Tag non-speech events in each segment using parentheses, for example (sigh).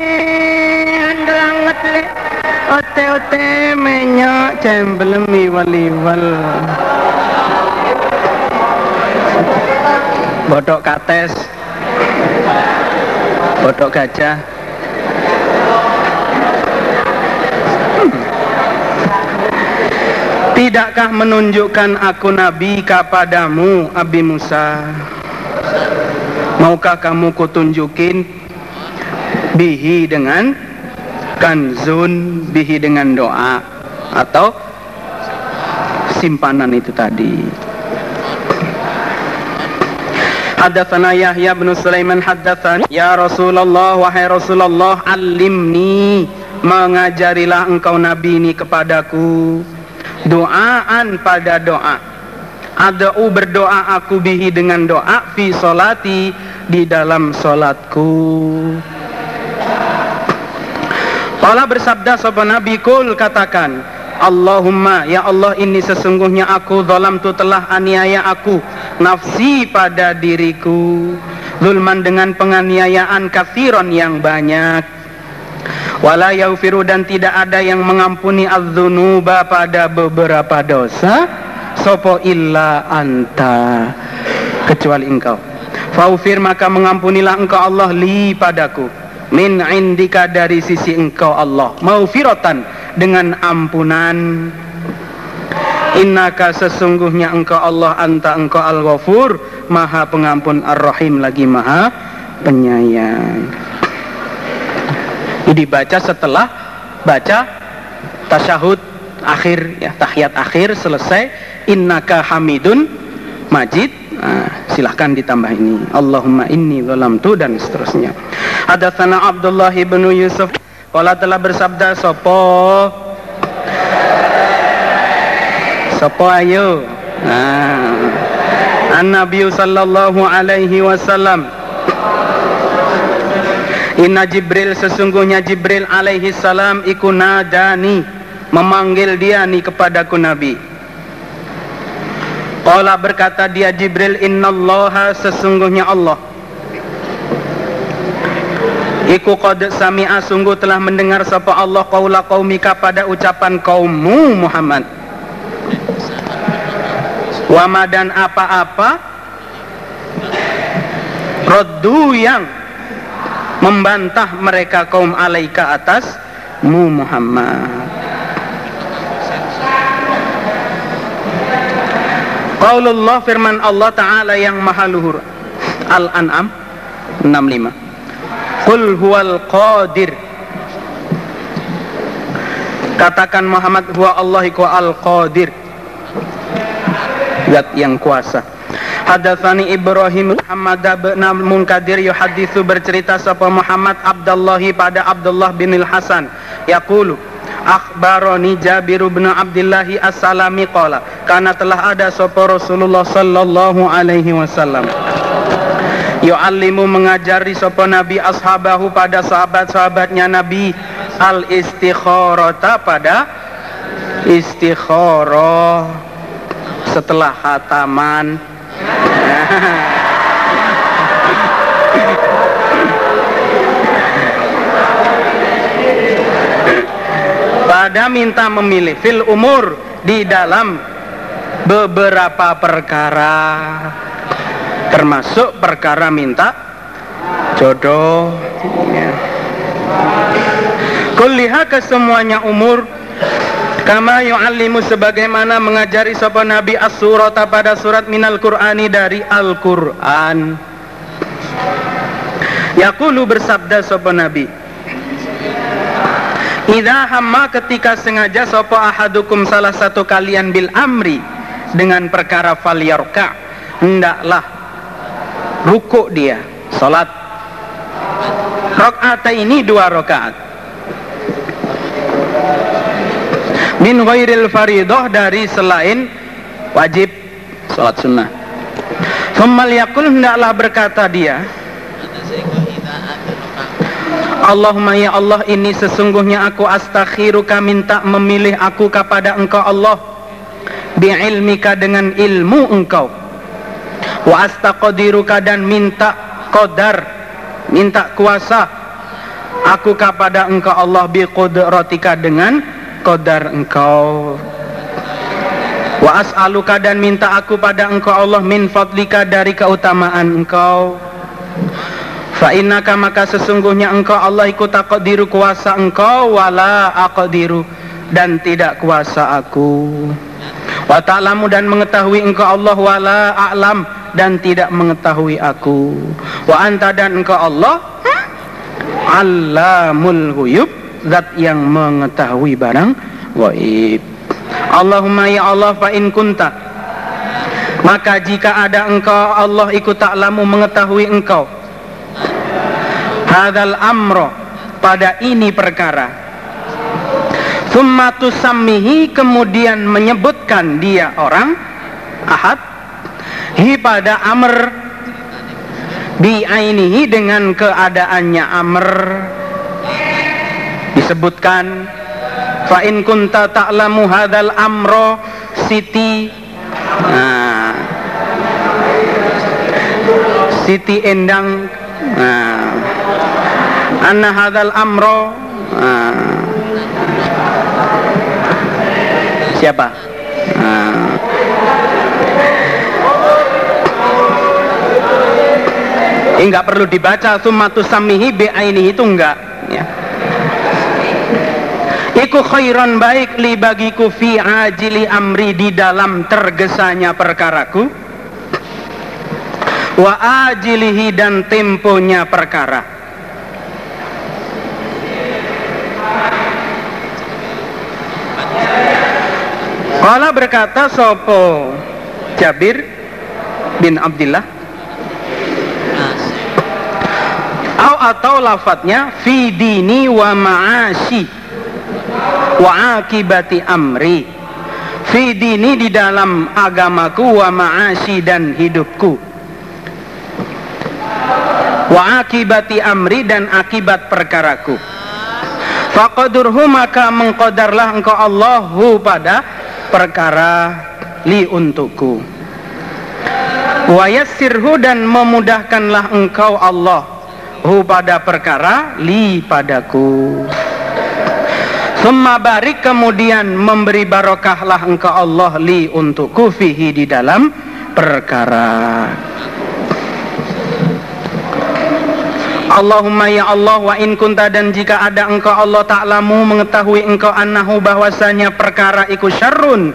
Andanget le. Ote-ote menyok cembelem iwal-iwal. Botok kates. Botok gajah. Tidakkah menunjukkan aku nabi kepadamu Abi Musa? Maukah kamu kutunjukin bihi dengan kanzun bihi dengan doa atau simpanan itu tadi. Hadatsana Yahya bin Sulaiman haddatsani Ya Rasulullah wahai Rasulullah alimni mengajarilah engkau nabi ini kepadaku doaan pada doa Ada'u berdoa aku bihi dengan doa fi solati di dalam solatku. Kala bersabda sopan Nabi kul katakan Allahumma ya Allah ini sesungguhnya aku zalam tu telah aniaya aku nafsi pada diriku zulman dengan penganiayaan kafiron yang banyak. Wala yaufiru dan tidak ada yang mengampuni az-dzunuba pada beberapa dosa sopo illa anta kecuali engkau. Faufir maka mengampunilah engkau Allah li padaku min indika dari sisi engkau Allah. Maufiratan dengan ampunan. Innaka sesungguhnya engkau Allah anta engkau al-ghafur. Maha pengampun ar-rahim lagi maha penyayang. Dibaca setelah baca tasyahud akhir ya tahiyat akhir selesai. Innaka hamidun majid nah, silahkan ditambah ini. Allahumma inni tu dan seterusnya. Hadatsana Abdullah bin Yusuf. Kala telah bersabda sopo? Sopo ayo? Nah. An Nabi sallallahu alaihi wasallam. Inna Jibril sesungguhnya Jibril alaihi salam iku nadani memanggil dia nih kepadaku Nabi Qala berkata dia Jibril innallaha sesungguhnya Allah Iku qad sami'a sungguh telah mendengar sapa Allah qaula qaumika pada ucapan kaummu Muhammad. Wama dan apa-apa Roddu yang membantah mereka kaum alaika atas mu Muhammad. Qaulullah firman Allah Ta'ala yang maha luhur. Al-An'am 65 Qul huwal qadir. Katakan Muhammad huwa Allah iku al qadir Zat yang kuasa. Hadatsani Ibrahim Muhammad bin Munkadir yuhaditsu bercerita sapa Muhammad Abdullah pada Abdullah bin Hasan yaqulu Akhbaroni Jabir bin Abdullah As-Salami qala karena telah ada sapa Rasulullah sallallahu alaihi wasallam. Yu'allimu mengajari sapa nabi ashabahu pada sahabat-sahabatnya nabi al istikharata pada istikharah setelah hataman (laughs) pada minta memilih fil umur di dalam beberapa perkara termasuk perkara minta jodoh ya. Kuliha kesemuanya umur Kama yu'allimu sebagaimana mengajari sapa Nabi as-surata pada surat minal Qur'ani dari Al-Qur'an. Yaqulu bersabda sapa Nabi Idza hamma ketika sengaja sapa ahadukum salah satu kalian bil amri dengan perkara falyarka hendaklah ruku dia salat. Rakaat ini dua rakaat. Min ghairil faridah dari selain wajib salat sunnah. Thummal yakul hendaklah berkata dia Allahumma ya Allah ini sesungguhnya aku astakhiruka minta memilih aku kepada engkau Allah. Bi'ilmika dengan ilmu engkau. Wa astaqdiruka dan minta qadar minta kuasa aku kepada engkau Allah biqudratika dengan qadar engkau. Wa as'aluka dan minta aku pada engkau Allah min fadlika dari keutamaan engkau fa innaka maka sesungguhnya engkau Allah ikut taqdiru kuasa engkau wala aqdiru dan tidak kuasa aku. Wa ta'lamu dan mengetahui engkau Allah wala a'lam dan tidak mengetahui aku. Wa anta dan engkau Allah Allamul ghuyub zat yang mengetahui barang gaib. Allahumma ya Allah fa in kunta maka jika ada engkau Allah ikut taklamu mengetahui engkau hadal amro pada ini perkara. Thumma kemudian menyebutkan dia orang ahad hi pada amr bi ainihi dengan keadaannya amr. Disebutkan fa in kunta ta'lamu hadzal amro siti nah, Siti Endang nah, anna hadzal amro. Nah, siapa? Nah, ini enggak perlu dibaca sumatu samihi ainihi itu enggak ya. Iku khairan baik li bagiku fi ajili amri di dalam tergesanya perkaraku. Wa ajilihi dan temponya perkara Kala berkata sopo? Jabir bin Abdullah Au atau lafadznya fi dini wa ma'ashi wa akibati amri. Fi dini di dalam agamaku wa ma'ashi dan hidupku. Wa akibati amri dan akibat perkaraku. Faqadurhu maka mengkodarlah engkau Allahu pada perkara li untukku wa yassirhu dan memudahkanlah engkau Allah hu pada perkara li padaku Summa barik kemudian memberi barokahlah engkau Allah li untuk kufihi di dalam perkara. Allahumma ya Allah wa in kunta dan jika ada engkau Allah ta'lamu mengetahui engkau annahu bahwasanya perkara iku syarrun.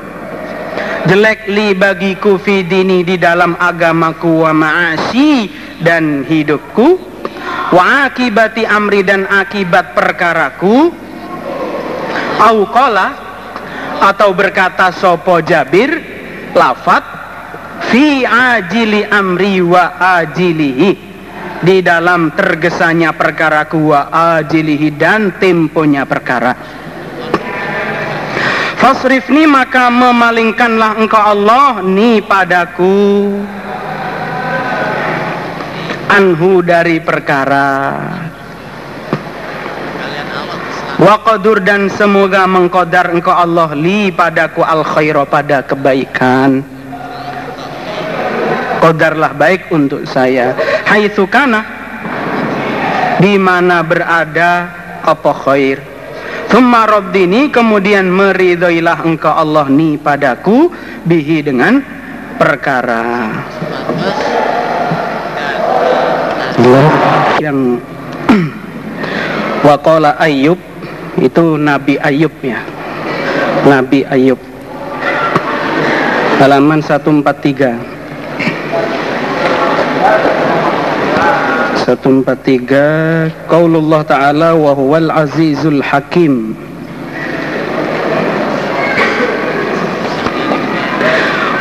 Jelek li bagiku fi dini di dalam agamaku wa ma'asi dan hidupku. Wa akibati amri dan akibat perkaraku. Au atau berkata sopo Jabir lafat fi ajili amri wa ajilihi di dalam tergesanya perkara wa ajilihi dan temponya perkara. Fasrifni maka memalingkanlah engkau Allah ni padaku. Anhu dari perkara. Waqadur dan semoga mengkodar engkau Allah li padaku al khairo pada kebaikan. Kodarlah baik untuk saya. Hai kana di mana berada apa khair. Thumma rabbini kemudian meridhoilah engkau Allah ni padaku bihi dengan perkara. Yang (clears throat) Waqala Ayyub itu Nabi Ayub ya Nabi Ayub halaman 143 143 Qaulullah Ta'ala wa huwal azizul hakim.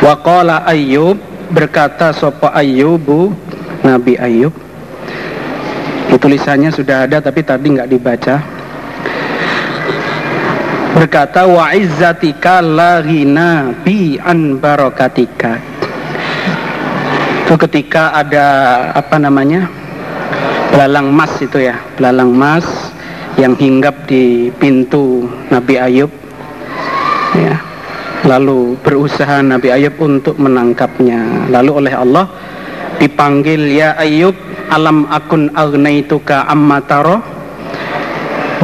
Wa qala Ayyub berkata sopo Ayyubu Nabi Ayyub. Tulisannya sudah ada tapi tadi nggak dibaca. Berkata wa izzatika la ghina bi an barakatika. Itu ketika ada apa namanya belalang emas itu ya belalang emas yang hinggap di pintu Nabi Ayub ya lalu berusaha Nabi Ayub untuk menangkapnya lalu oleh Allah dipanggil ya Ayub alam akun agnaituka amma taro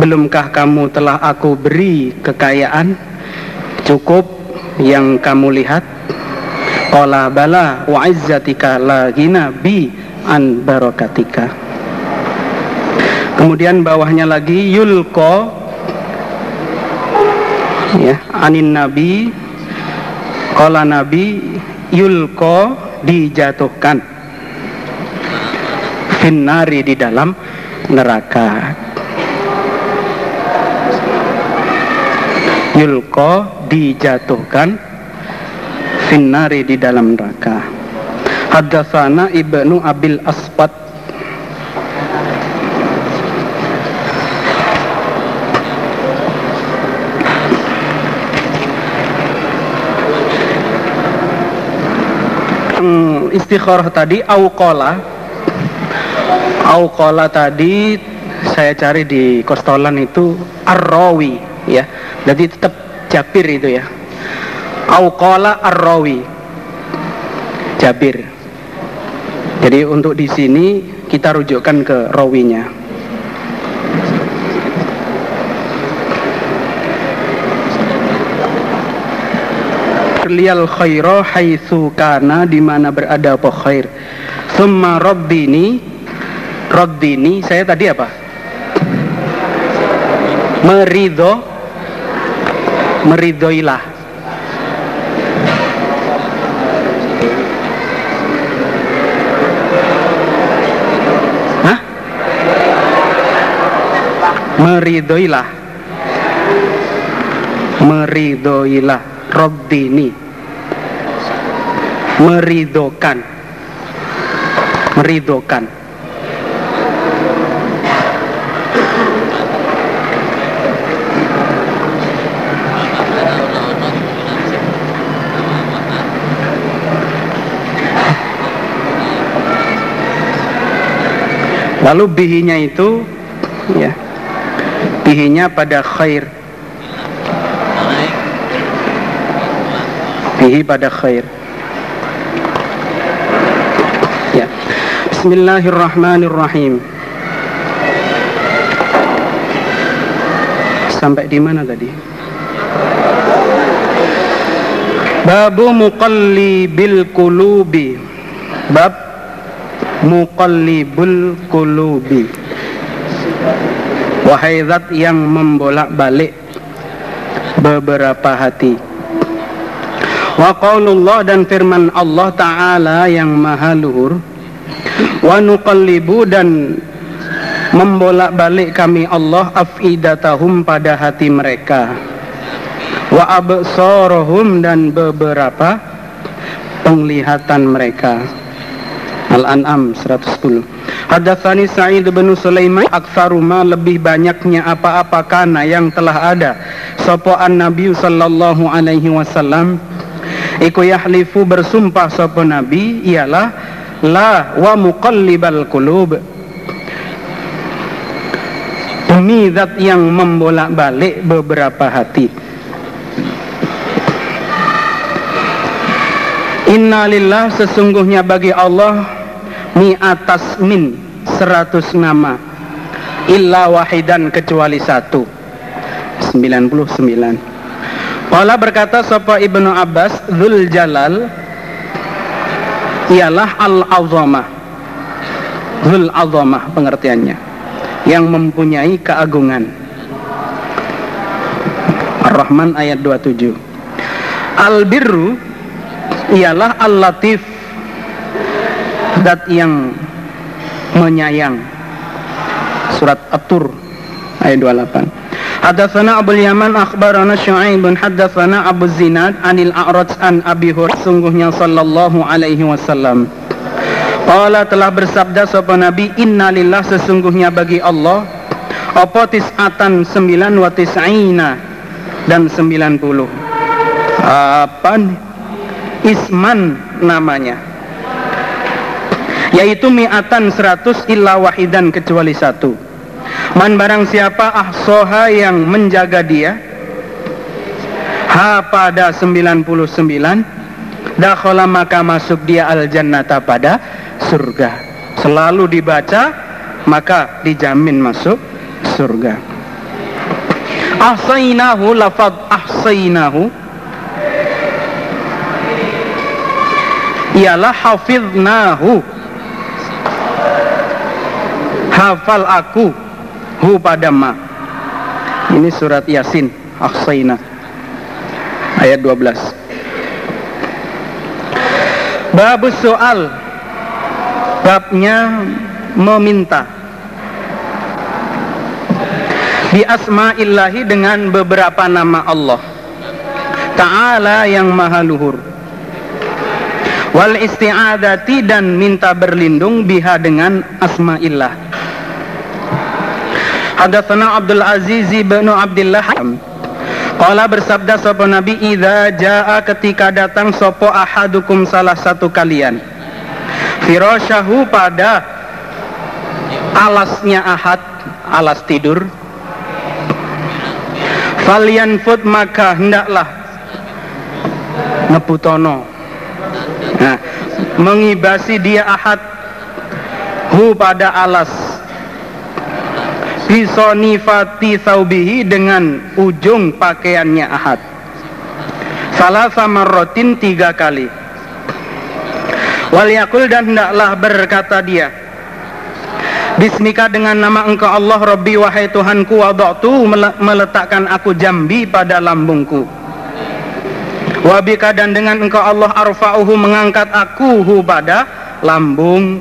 Belumkah kamu telah aku beri kekayaan cukup yang kamu lihat? Qala bala wa izzatika la bi an barakatika. Kemudian bawahnya lagi yulko ya anin nabi qala nabi yulko dijatuhkan. Finnari di dalam neraka. Yulko dijatuhkan. Finnari di dalam neraka. Haddatsana Ibnu Abil Asfat Hmm, istikharah tadi auqala. Auqala tadi saya cari di kostolan itu arrawi ya. Jadi tetap Jabir itu ya. Auqala arrawi. Jabir. Jadi untuk di sini kita rujukkan ke rawinya liyal khaira haitsu kana di mana berada apa khair. Summa rabbini rabbini saya tadi apa? Meridho meridhoilah. Hah? Meridhoilah. Meridhoilah. Rabbini meridokan. Meridokan. Lalu bihinya itu ya bihinya pada khair. Bihi pada khair Ya. Bismillahirrahmanirrahim. Sampai di mana tadi? Babu muqallibil qulubi. Bab muqallibul qulubi. Wahai zat yang membolak-balik beberapa hati wa qaulullah dan firman Allah taala yang maha luhur wa nuqallibu dan membolak-balik kami Allah afidatahum pada hati mereka. Wa absarahum dan beberapa penglihatan mereka. Al-An'am 110 Hadatsani Sa'id bin Sulaiman aktsaru ma lebih banyaknya apa-apa kana yang telah ada. Sapa Nabi sallallahu alaihi wasallam Iku yahlifu bersumpah sapa nabi ialah la wa muqallibal qulub. Demi zat yang membolak-balik beberapa hati. Innalillah sesungguhnya bagi Allah mi atas min seratus nama illa wahidan kecuali satu 99 Wala berkata sapa Ibnu Abbas Zul Jalal ialah al-azamah. Zul azamah pengertiannya yang mempunyai keagungan. Ar-Rahman ayat 27. Al-birru ialah al-latif dat yang menyayang. Surat At-Tur ayat 28. Hadatsana Abu Yaman akhbarana Syu'aib hadatsana Abu Zinad anil A'raj an Abi Hurairah sallallahu alaihi wasallam Qala telah bersabda sapa Nabi Inna lillah sesungguhnya bagi Allah apa tis'atan sembilan wa tis'ina dan sembilan puluh. Apa isman namanya. Yaitu mi'atan seratus illa wahidan kecuali satu Man barang siapa ahsoha yang menjaga dia Ha pada 99 Dakhala maka masuk dia al jannata pada surga. Selalu dibaca maka dijamin masuk surga. Ahsainahu lafad ahsainahu ialah hafidnahu hafal aku hu pada ma. Ini surat yasin ahsaina ayat 12 bab soal babnya meminta. Bi asma'illahi dengan beberapa nama Allah. Ta'ala yang maha luhur. Wal isti'adati dan minta berlindung biha dengan asma'illah Hadatsana Abdul Aziz bin Abdullah. Qala bersabda sapa Nabi idza jaa ketika datang sapa ahadukum salah satu kalian? Firasyahu pada alasnya ahad alas tidur. Falian food maka hendaklah ngeputono Nah, mengibasi dia ahad. Hu pada alas bisonifati saubihi dengan ujung pakaiannya ahad. Salah sama rotin tiga kali. Waliyakul dan hendaklah berkata dia Bismika dengan nama engkau Allah Rabbi wahai Tuhanku wadoktu meletakkan aku jambi pada lambungku. Wabika dan dengan engkau Allah arfa'uhu mengangkat aku hu pada lambung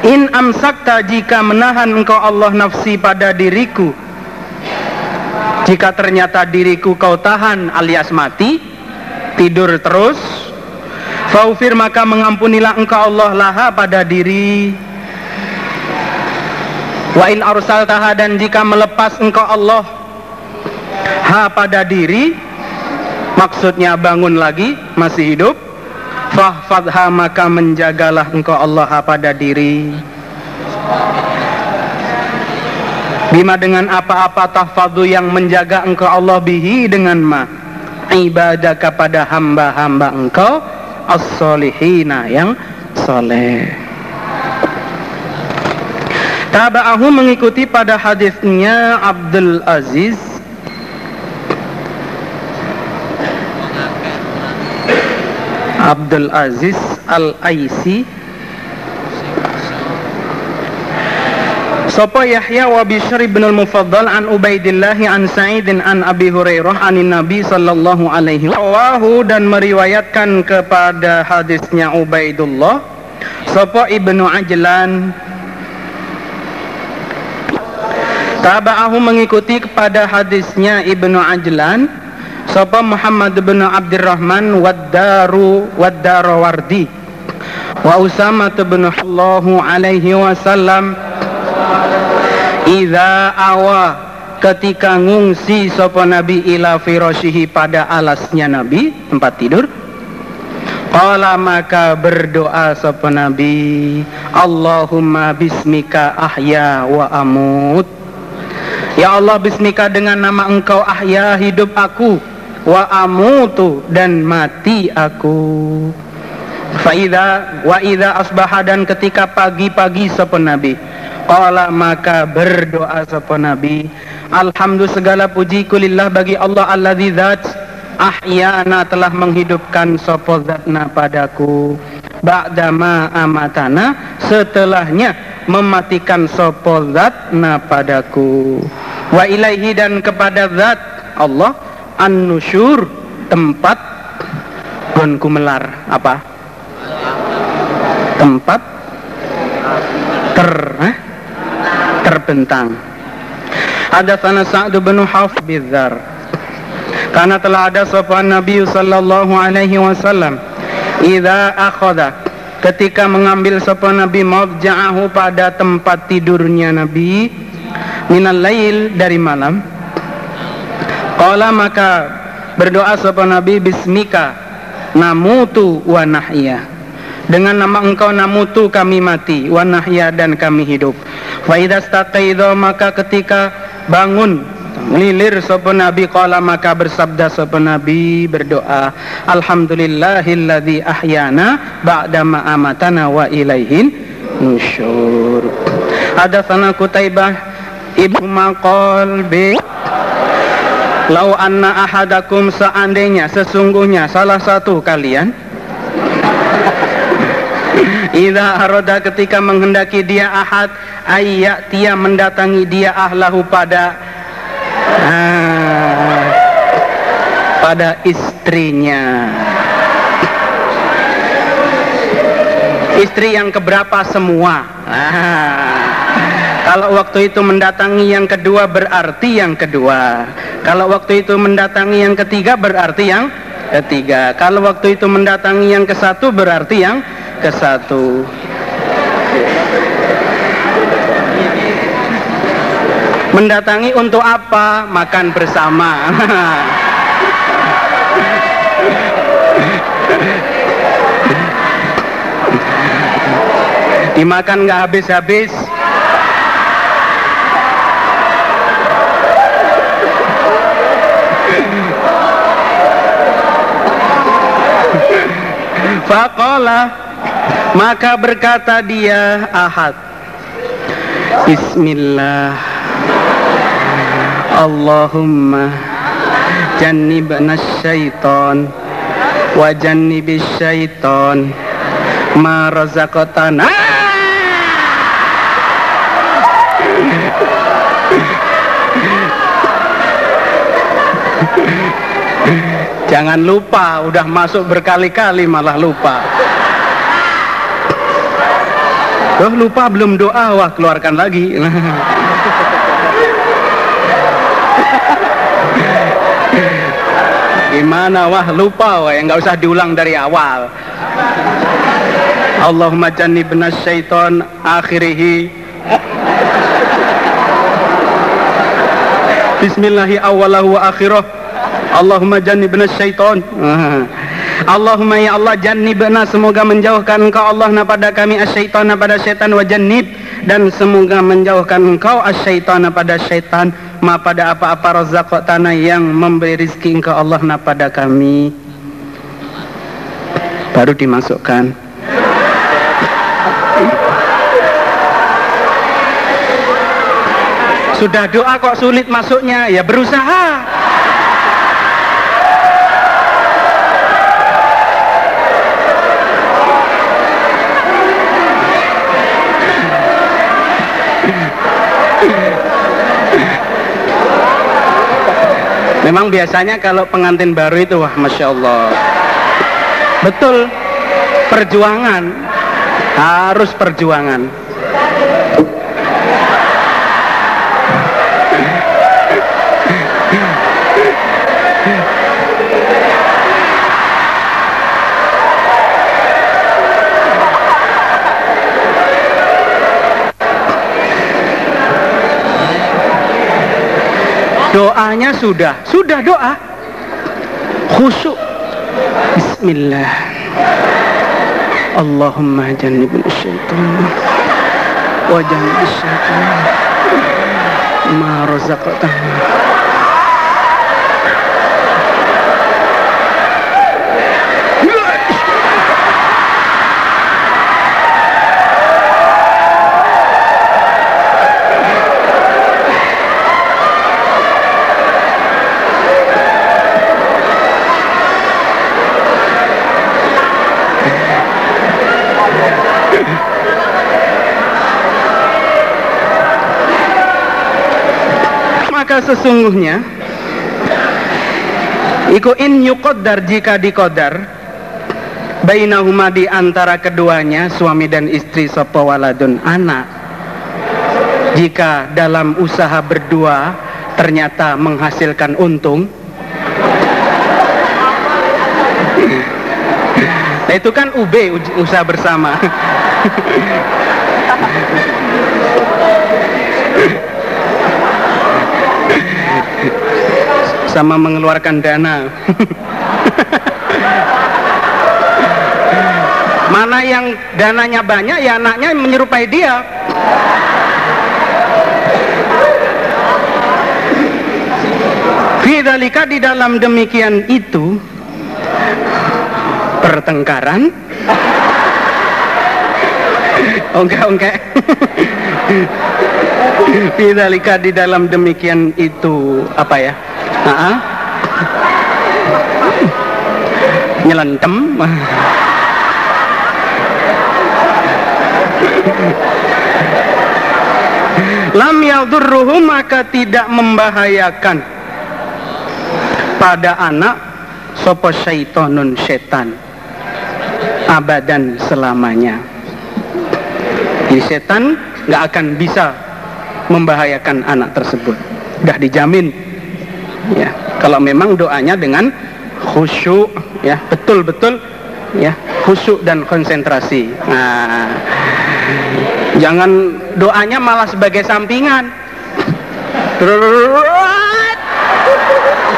In amsakta jika menahan engkau Allah nafsi pada diriku Jika ternyata diriku kau tahan alias mati Tidur terus Faufir maka mengampunilah engkau Allah laha pada diri. Wa in arsal taha dan jika melepas engkau Allah Ha pada diri maksudnya bangun lagi masih hidup fahfadha maka menjagalah engkau Allah pada diri. Bima dengan apa-apa tahfadu yang menjaga engkau Allah bihi dengan ma. Ibadah kepada hamba-hamba engkau as-solihina yang soleh Taba'ahu mengikuti pada hadisnya Abdul Aziz Abdul Aziz Al-Aisi. Sopo Yahya wa Bishr ibn al-Mufaddal an Ubaidillah an Sa'id an Abi Hurairah anin Nabi sallallahu alaihi wasallam dan meriwayatkan kepada hadisnya Ubaidullah. Sopo Ibnu Ajlan. Taba'ahu mengikuti kepada hadisnya Ibnu Ajlan Sapa Muhammad bin Abdurrahman Waddaru Waddarawardi Wa Usama bin Allahu alaihi wasallam. Iza awa ketika ngungsi sapa Nabi ila firashihi pada alasnya Nabi tempat tidur. Qala maka berdoa sapa Nabi Allahumma bismika ahya wa amut. Ya Allah bismika dengan nama engkau ahya hidup aku wa amutu dan mati aku. Faida wa ida asbaha dan ketika pagi-pagi sapa nabi. Maka berdoa sapa nabi. Segala puji kulillah bagi Allah alladzi zat ahyana telah menghidupkan sapa zatna padaku. Ba'dama amatana setelahnya mematikan sapa zatna padaku. Wa ilaihi dan kepada zat Allah an-nusyur tempat gonku melar. Apa? Tempat ter eh? terbentang. Ada sana Sa'd bin Haf bizar karena telah ada sopan Nabi sallallahu alaihi wasallam. Idza akhadha ketika mengambil sopan Nabi mawja'ahu pada tempat tidurnya Nabi minal lail dari malam Qala maka berdoa sapa Nabi bismika namutu wa nahya. Dengan nama engkau namutu kami mati wa nahya dan kami hidup. Fa idza maka ketika bangun Lilir sapa Nabi qala maka bersabda sapa Nabi berdoa Alhamdulillahilladzi ahyana ba'da ma amatana wa ilaihin nusyur. Ada sana Kutaibah Ibnu Maqal bi Lau anna ahadakum seandainya sesungguhnya salah satu kalian (laughs) Ida aroda ketika menghendaki dia ahad ayat dia mendatangi dia ahlahu pada ah, pada istrinya istri yang keberapa semua ah. Kalau waktu itu mendatangi yang kedua berarti yang kedua. Kalau waktu itu mendatangi yang ketiga berarti yang ketiga. Kalau waktu itu mendatangi yang ke satu berarti yang ke satu. Mendatangi untuk apa? Makan bersama. (laughs) Dimakan nggak habis-habis. Faqala maka berkata dia Ahad. Bismillah. Allahumma jannibna syaitan wa jannibis syaitan. Ma razaqtana Jangan lupa, udah masuk berkali-kali malah lupa. Oh lupa belum doa, wah keluarkan lagi. (laughs) Gimana wah lupa wah nggak usah diulang dari awal. Allahumma jannibna syaiton akhirihi Bismillahi awalahu wa Allahumma jannibna syaitan. Allahumma ya Allah jannibna semoga menjauhkan engkau. Allah pada kami asyaitan pada syaitan. Wa jannib. Dan semoga menjauhkan engkau asyaitan pada syaitan. Ma pada apa-apa razaq tanah yang memberi rizki engkau. Allah pada kami. Baru dimasukkan. Sudah doa kok sulit masuknya. Ya berusaha Memang biasanya kalau pengantin baru itu wah masya Allah. Betul, perjuangan harus perjuangan. Doanya sudah, sudah doa. Khusyuk. Bismillah. Allahumma jannibna syaitan wa jannibna syaitan ma razaqtana sesungguhnya Iku in yukodar jika dikodar Bainahuma di antara keduanya Suami dan istri sopo waladun anak. Jika dalam usaha berdua Ternyata menghasilkan untung. Nah itu kan UB usaha bersama sama mengeluarkan dana. Mana yang dananya banyak ya anaknya menyerupai dia. Fidalika di dalam demikian itu pertengkaran. Oke oke Bidzalika di dalam demikian itu apa ya? Nyelentem. Lam yadurruhu maka tidak membahayakan pada anak sopo syaitonun setan abadan selamanya. Jadi setan nggak akan bisa membahayakan anak tersebut. Udah dijamin. Kalau memang doanya dengan khusyuk, ya betul-betul ya khusyuk dan konsentrasi. Nah, jangan doanya malah sebagai sampingan.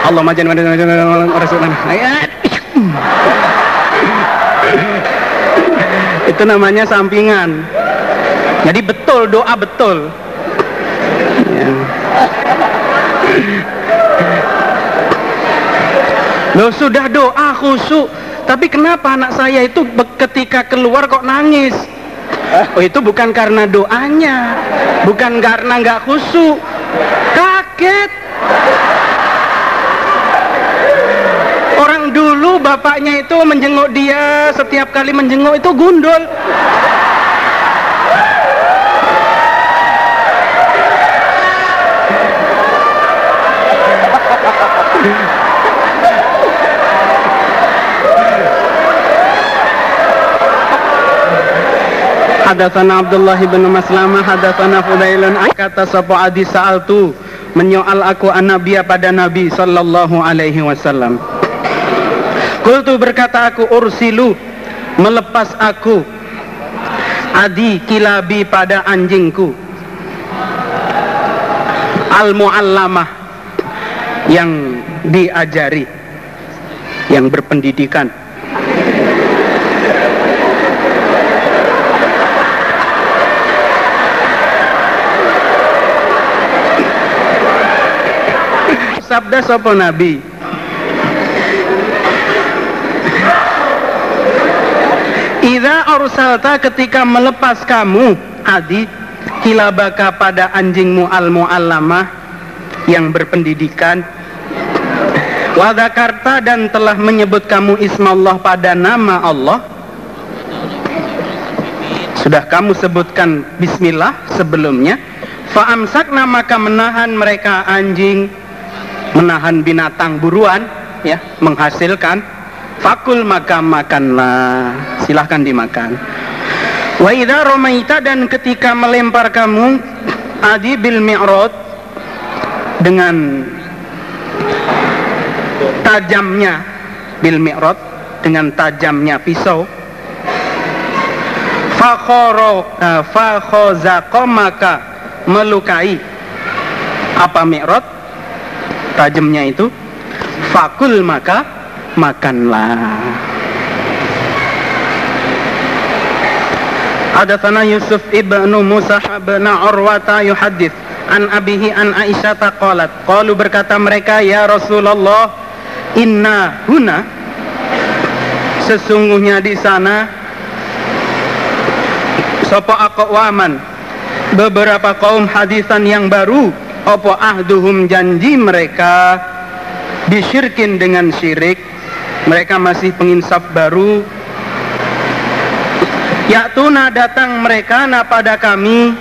Allah majan itu namanya sampingan. Jadi betul doa betul. Ya. Loh sudah doa khusyuk, tapi kenapa anak saya itu ketika keluar kok nangis? Oh itu bukan karena doanya, bukan karena nggak khusyuk, kaget. Orang dulu bapaknya itu menjenguk dia setiap kali menjenguk itu gundul. Hadatsana Abdullah bin Maslamah hadatsana Fudailun. Kata sapa adi sa'altu menyoal aku anabia pada Nabi sallallahu alaihi wasallam. Kultu berkata aku ursilu melepas aku adi kilabi pada anjingku. Al muallamah yang diajari yang berpendidikan sabda sapa nabi? Ida arsalta ketika melepas kamu adi kilabaka pada anjingmu al muallamah yang berpendidikan. Wadakarta dan telah menyebut kamu ismallah pada nama Allah. Sudah kamu sebutkan bismillah sebelumnya. Fa'amsakna maka menahan mereka anjing menahan binatang buruan ya. menghasilkan fakul maka makanlah. Silahkan dimakan. Wa idza romaita dan ketika melempar kamu adi bil mi'rad dengan tajamnya bil mi'rad dengan tajamnya pisau fakhoro uh, fakhozaqa maka melukai apa mi'rad tajamnya itu fakul maka makanlah. Sana Yusuf ibnu Musa bin Urwata yuhadith an abihi an Aisyah taqalat qalu berkata mereka ya Rasulullah inna huna sesungguhnya di sana sapa aqwaman beberapa kaum hadisan yang baru apa ahduhum janji mereka? Disyirkin dengan syirik. Mereka masih penginsaf baru. Yaktuna datang mereka na pada kami.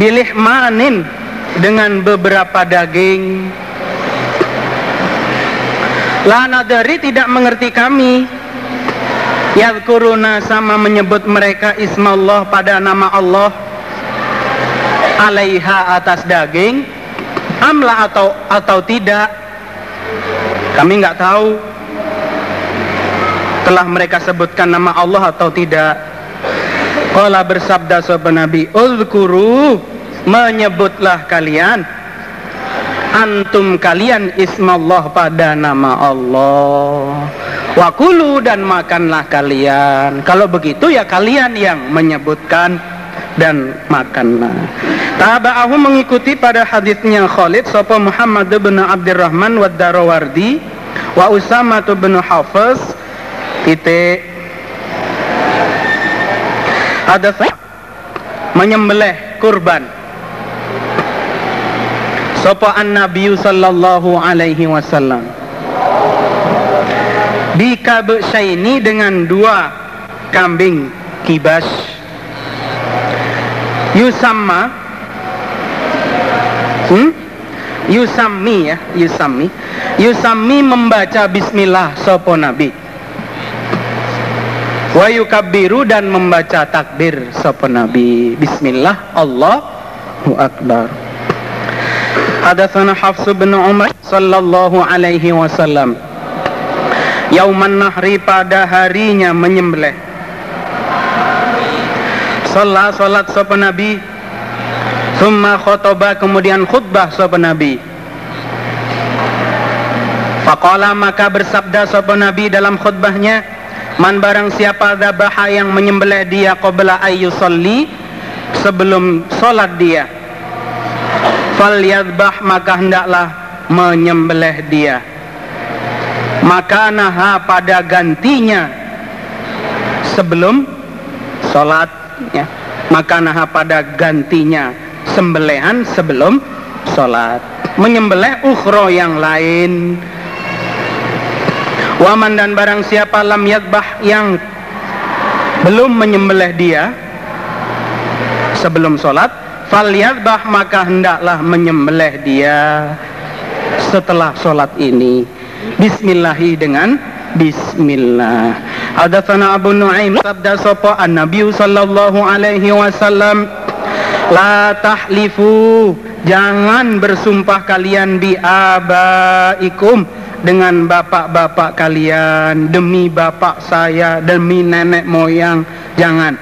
Bilih manin dengan beberapa daging. Lana dari tidak mengerti kami. Yadkuruna sama menyebut mereka Ismallah pada nama Allah alaiha atas daging amla atau atau tidak kami nggak tahu telah mereka sebutkan nama Allah atau tidak. Kala bersabda sahabat Nabi Uzkuru menyebutlah kalian antum kalian ismallah pada nama Allah. Wakulu dan makanlah kalian. Kalau begitu ya kalian yang menyebutkan dan makanlah. Taba'ahu mengikuti pada hadisnya Khalid sapa Muhammad bin Abdurrahman wa Darawardi wa Usama bin Hafiz titik. Ada menyembelih kurban. Sapa an-nabi sallallahu alaihi wasallam. Bikabsyaini dengan dua kambing kibas yusamma. Hmm? yusami ya yusami yusami membaca bismillah sopo nabi. Wa yukabbiru dan membaca takbir sopo nabi. Bismillah Allahu akbar. Hadatsana Hafs bin Umar sallallahu alaihi wasallam. Yauman nahri pada harinya menyembelih Salat salat sopan Nabi. Thumma khotoba kemudian khutbah sopan Nabi. Faqala maka bersabda sopan Nabi dalam khutbahnya Man barang siapa dhabaha yang menyembelih dia qabla ayyusalli Sebelum solat dia Fal yadbah maka hendaklah menyembelih dia. Maka naha pada gantinya Sebelum solat ya. Maka nah pada gantinya sembelihan sebelum sholat. Menyembelih ukhro yang lain. Waman dan barang siapa lam yadbah yang belum menyembelih dia sebelum sholat fal yadbah maka hendaklah menyembelih dia setelah sholat ini. Bismillahi dengan Bismillah. Hadatsana Abu Nuaim sabda sapa An-Nabi sallallahu alaihi wasallam? La tahlifu. Jangan bersumpah kalian bi abaikum dengan bapak-bapak kalian demi bapak saya demi nenek moyang. Jangan.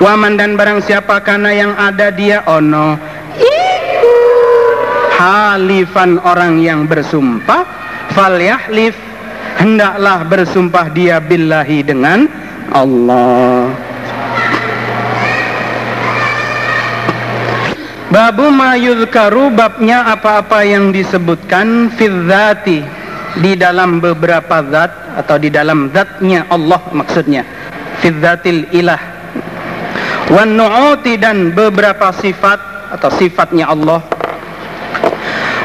Waman dan barang siapa karena yang ada dia ono. Halifan orang yang bersumpah. Fal yahlif hendaklah bersumpah dia billahi dengan Allah. Babu ma yudhkaru babnya apa-apa yang disebutkan fidzati di dalam beberapa zat atau di dalam zatnya Allah maksudnya. Fidzatil ilah. Wan nu'uti dan beberapa sifat atau sifatnya Allah.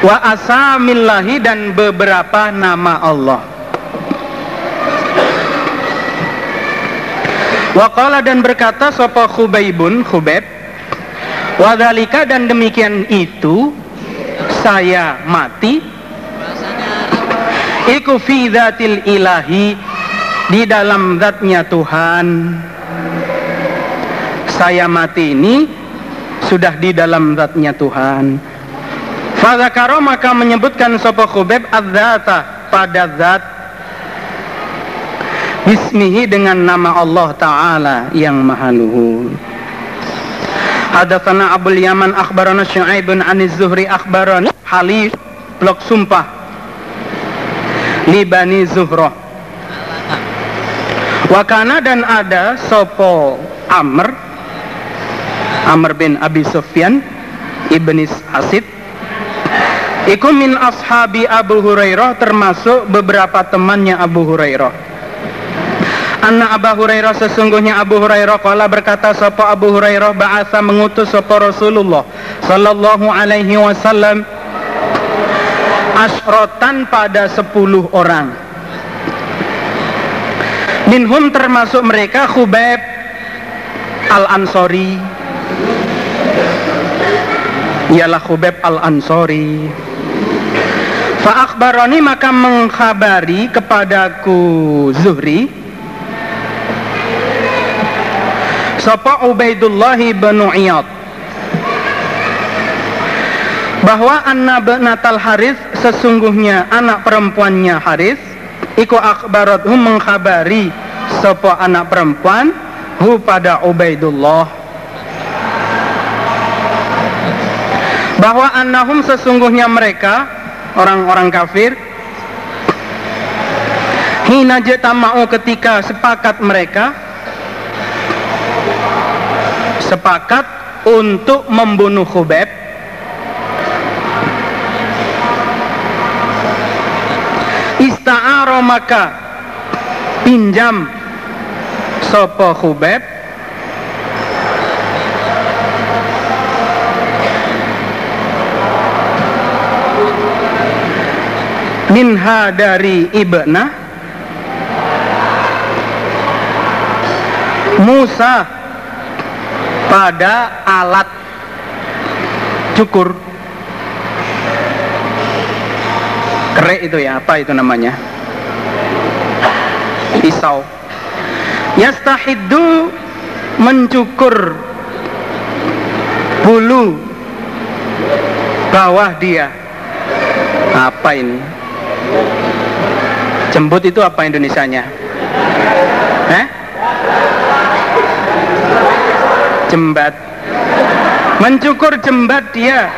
Wa asamillahi dan beberapa nama Allah Waqala dan berkata sapa Khubaibun? Khubaib. Wadhalika dan demikian itu saya mati. Iku fi dhatil ilahi di dalam zatnya Tuhan. Saya mati ini sudah di dalam zatnya Tuhan. Fadzakaro maka menyebutkan sapa Khubaib adzata pada zat Bismihi dengan nama Allah Ta'ala yang maha luhur. Hadatsana Abul Yaman akhbarana Syu'aibun aniz Zuhri akhbarana Halif blok sumpah. Libani Zuhroh Wakana dan ada Sopo Amr Amr bin Abi Sufyan Ibnis Asid. Iku min ashabi Abu Hurairah termasuk beberapa temannya Abu Hurairah Anna Abu Hurairah sesungguhnya Abu Hurairah kala berkata sapa Abu Hurairah ba'asa mengutus sapa Rasulullah sallallahu alaihi wasallam asrotan pada sepuluh orang. Minhum termasuk mereka Khubaib Al-Ansori. Ialah Khubaib Al-Ansori. Fa'akbaroni maka mengkhabari kepadaku Zuhri Sapa Ubaidullah bin Iyad. Bahwa anak Natal Haris sesungguhnya anak perempuannya Haris iku akbarathu mengkhabari sapa anak perempuan hu pada Ubaidullah. Bahwa annahum sesungguhnya mereka orang-orang kafir hina jatama'u ketika sepakat mereka sepakat untuk membunuh Khubeb? Ista'aro maka pinjam sopo Khubeb? Minha dari ibnah Musa pada alat cukur? Kerek itu ya apa itu namanya? Pisau. Yastahiddu mencukur bulu bawah dia. Apa ini? Jembut itu apa Indonesianya eh jembat. Mencukur jembat dia.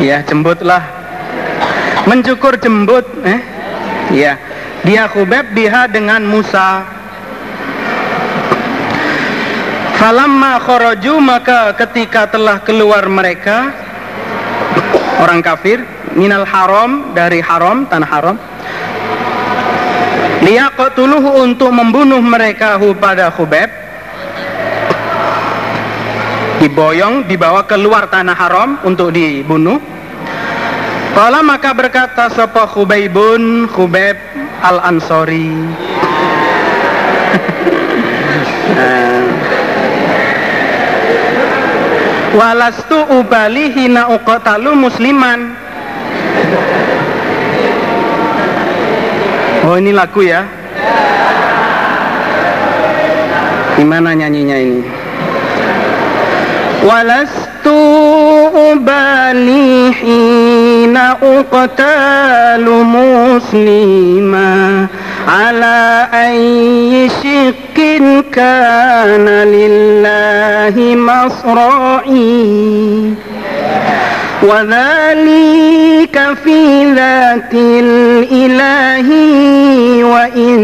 Ya jembutlah. Mencukur jembut eh? Ya dia khubeb biha dengan Musa. Falamma kharaju maka ketika telah keluar mereka orang kafir minal haram dari haram tanah haram liyaqtuluhu untuk membunuh mereka hu pada Khubeb. Diboyong dibawa keluar tanah haram untuk dibunuh. Kala maka berkata sapa Khubaibun Khubeb Al-Ansori (laughs) Walastu ubali hina uqtalu musliman Oh ini lagu ya? Gimana nyanyinya ini? Walastu ubali hina uqtalu muslima ala ayyi shikin kana lillahi masra'i وذلك في ذات الإله وإن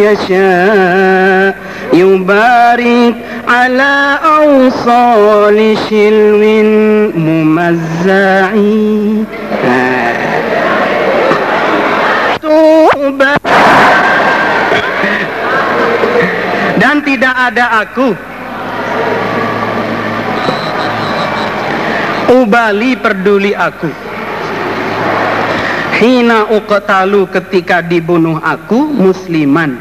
يشاء يبارك على أوصال شلو ممزع dan tidak ada aku ubali peduli aku. Hina uqtalu ketika dibunuh aku musliman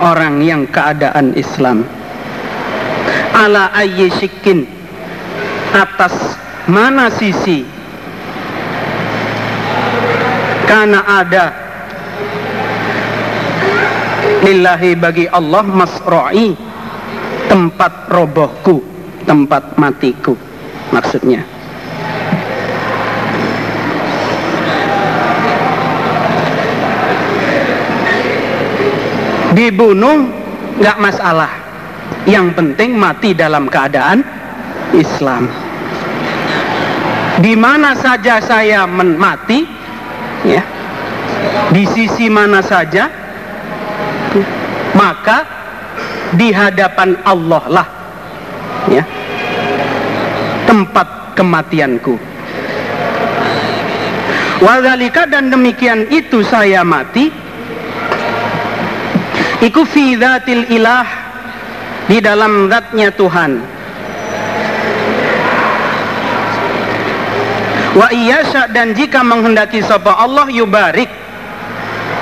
orang yang keadaan Islam. Ala ayyi syikin atas mana sisi? Karena ada? Lillahi bagi Allah masro'i tempat robohku tempat matiku maksudnya dibunuh nggak masalah. Yang penting mati dalam keadaan Islam. Di mana saja saya mati ya di sisi mana saja maka di hadapan Allah lah ya tempat kematianku. Wadhalika dan demikian itu saya mati Iku fi dhatil ilah Di dalam zatnya Tuhan. Wa iyasha dan jika menghendaki sapa Allah yubarik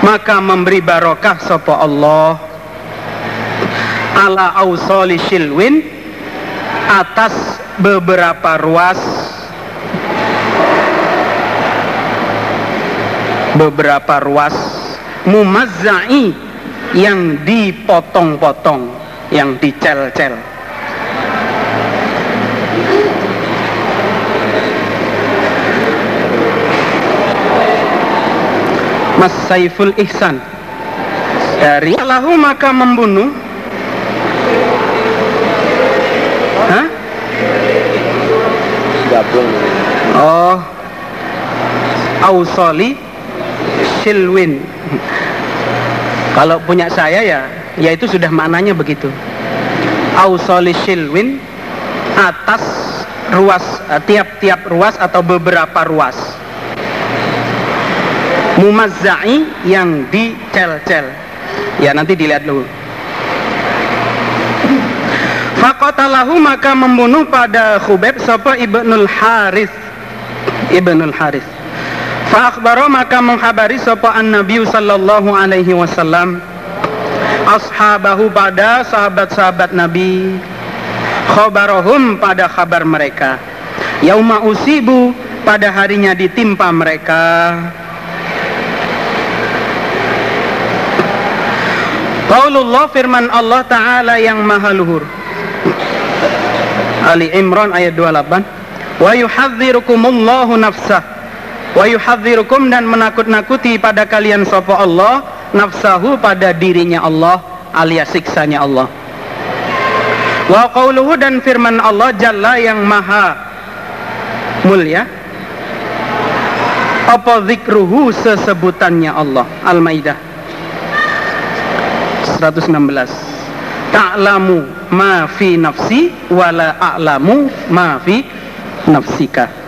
Maka memberi barokah sapa Allah. Ala ausoli shilwin Atas beberapa ruas. Beberapa ruas. Mumazza'i yang dipotong-potong, yang dicel-cel. Mas Saiful Ihsan dari Allahu maka membunuh Hah? gabung Oh Ausoli Silwin Kalau punya saya ya Ya itu sudah maknanya begitu. Ausoli Silwin Atas ruas eh, Tiap-tiap ruas atau beberapa ruas. Mumazza'i yang dicel-cel Ya nanti dilihat dulu. Fakotalahu maka membunuh pada Khubeb Sapa Ibnul Haris Ibnul Harith Fa maka menghabari sapa an-nabi sallallahu alaihi wasallam. Ashabahu pada sahabat-sahabat Nabi. Khabarahum pada kabar mereka. Yauma usibu pada harinya ditimpa mereka. Qaulullah firman Allah Ta'ala yang maha luhur. Ali Imran ayat 28 Wa yuhadzirukumullahu nafsah Wa yuhadzirukum dan menakut-nakuti pada kalian sopa Allah Nafsahu pada dirinya Allah alias siksanya Allah. Wa qauluhu dan firman Allah Jalla yang maha mulia. Apa zikruhu sesebutannya Allah? Al-Maidah. 116 Ta'lamu ma fi nafsi wala a'lamu ma fi nafsika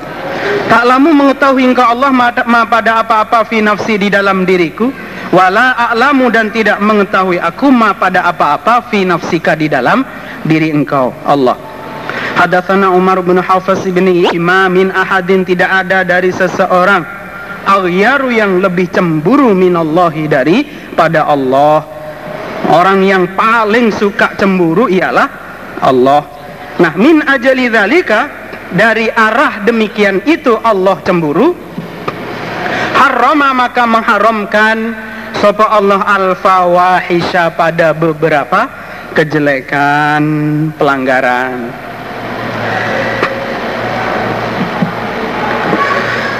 Ta'lamu mengetahui engkau Allah ma pada apa-apa fi nafsi di dalam diriku. Wala a'lamu dan tidak mengetahui aku ma pada apa-apa fi nafsika di dalam diri engkau Allah. Hadatsana Umar bin Hafiz bin Imamin ahadin tidak ada dari seseorang aghyaru yang lebih cemburu minallahi dari pada Allah. Orang yang paling suka cemburu ialah Allah. Nah, min ajali dzalika dari arah demikian itu Allah cemburu. Harrama maka mengharamkan sapa Allah al-fawahisha pada beberapa kejelekan pelanggaran.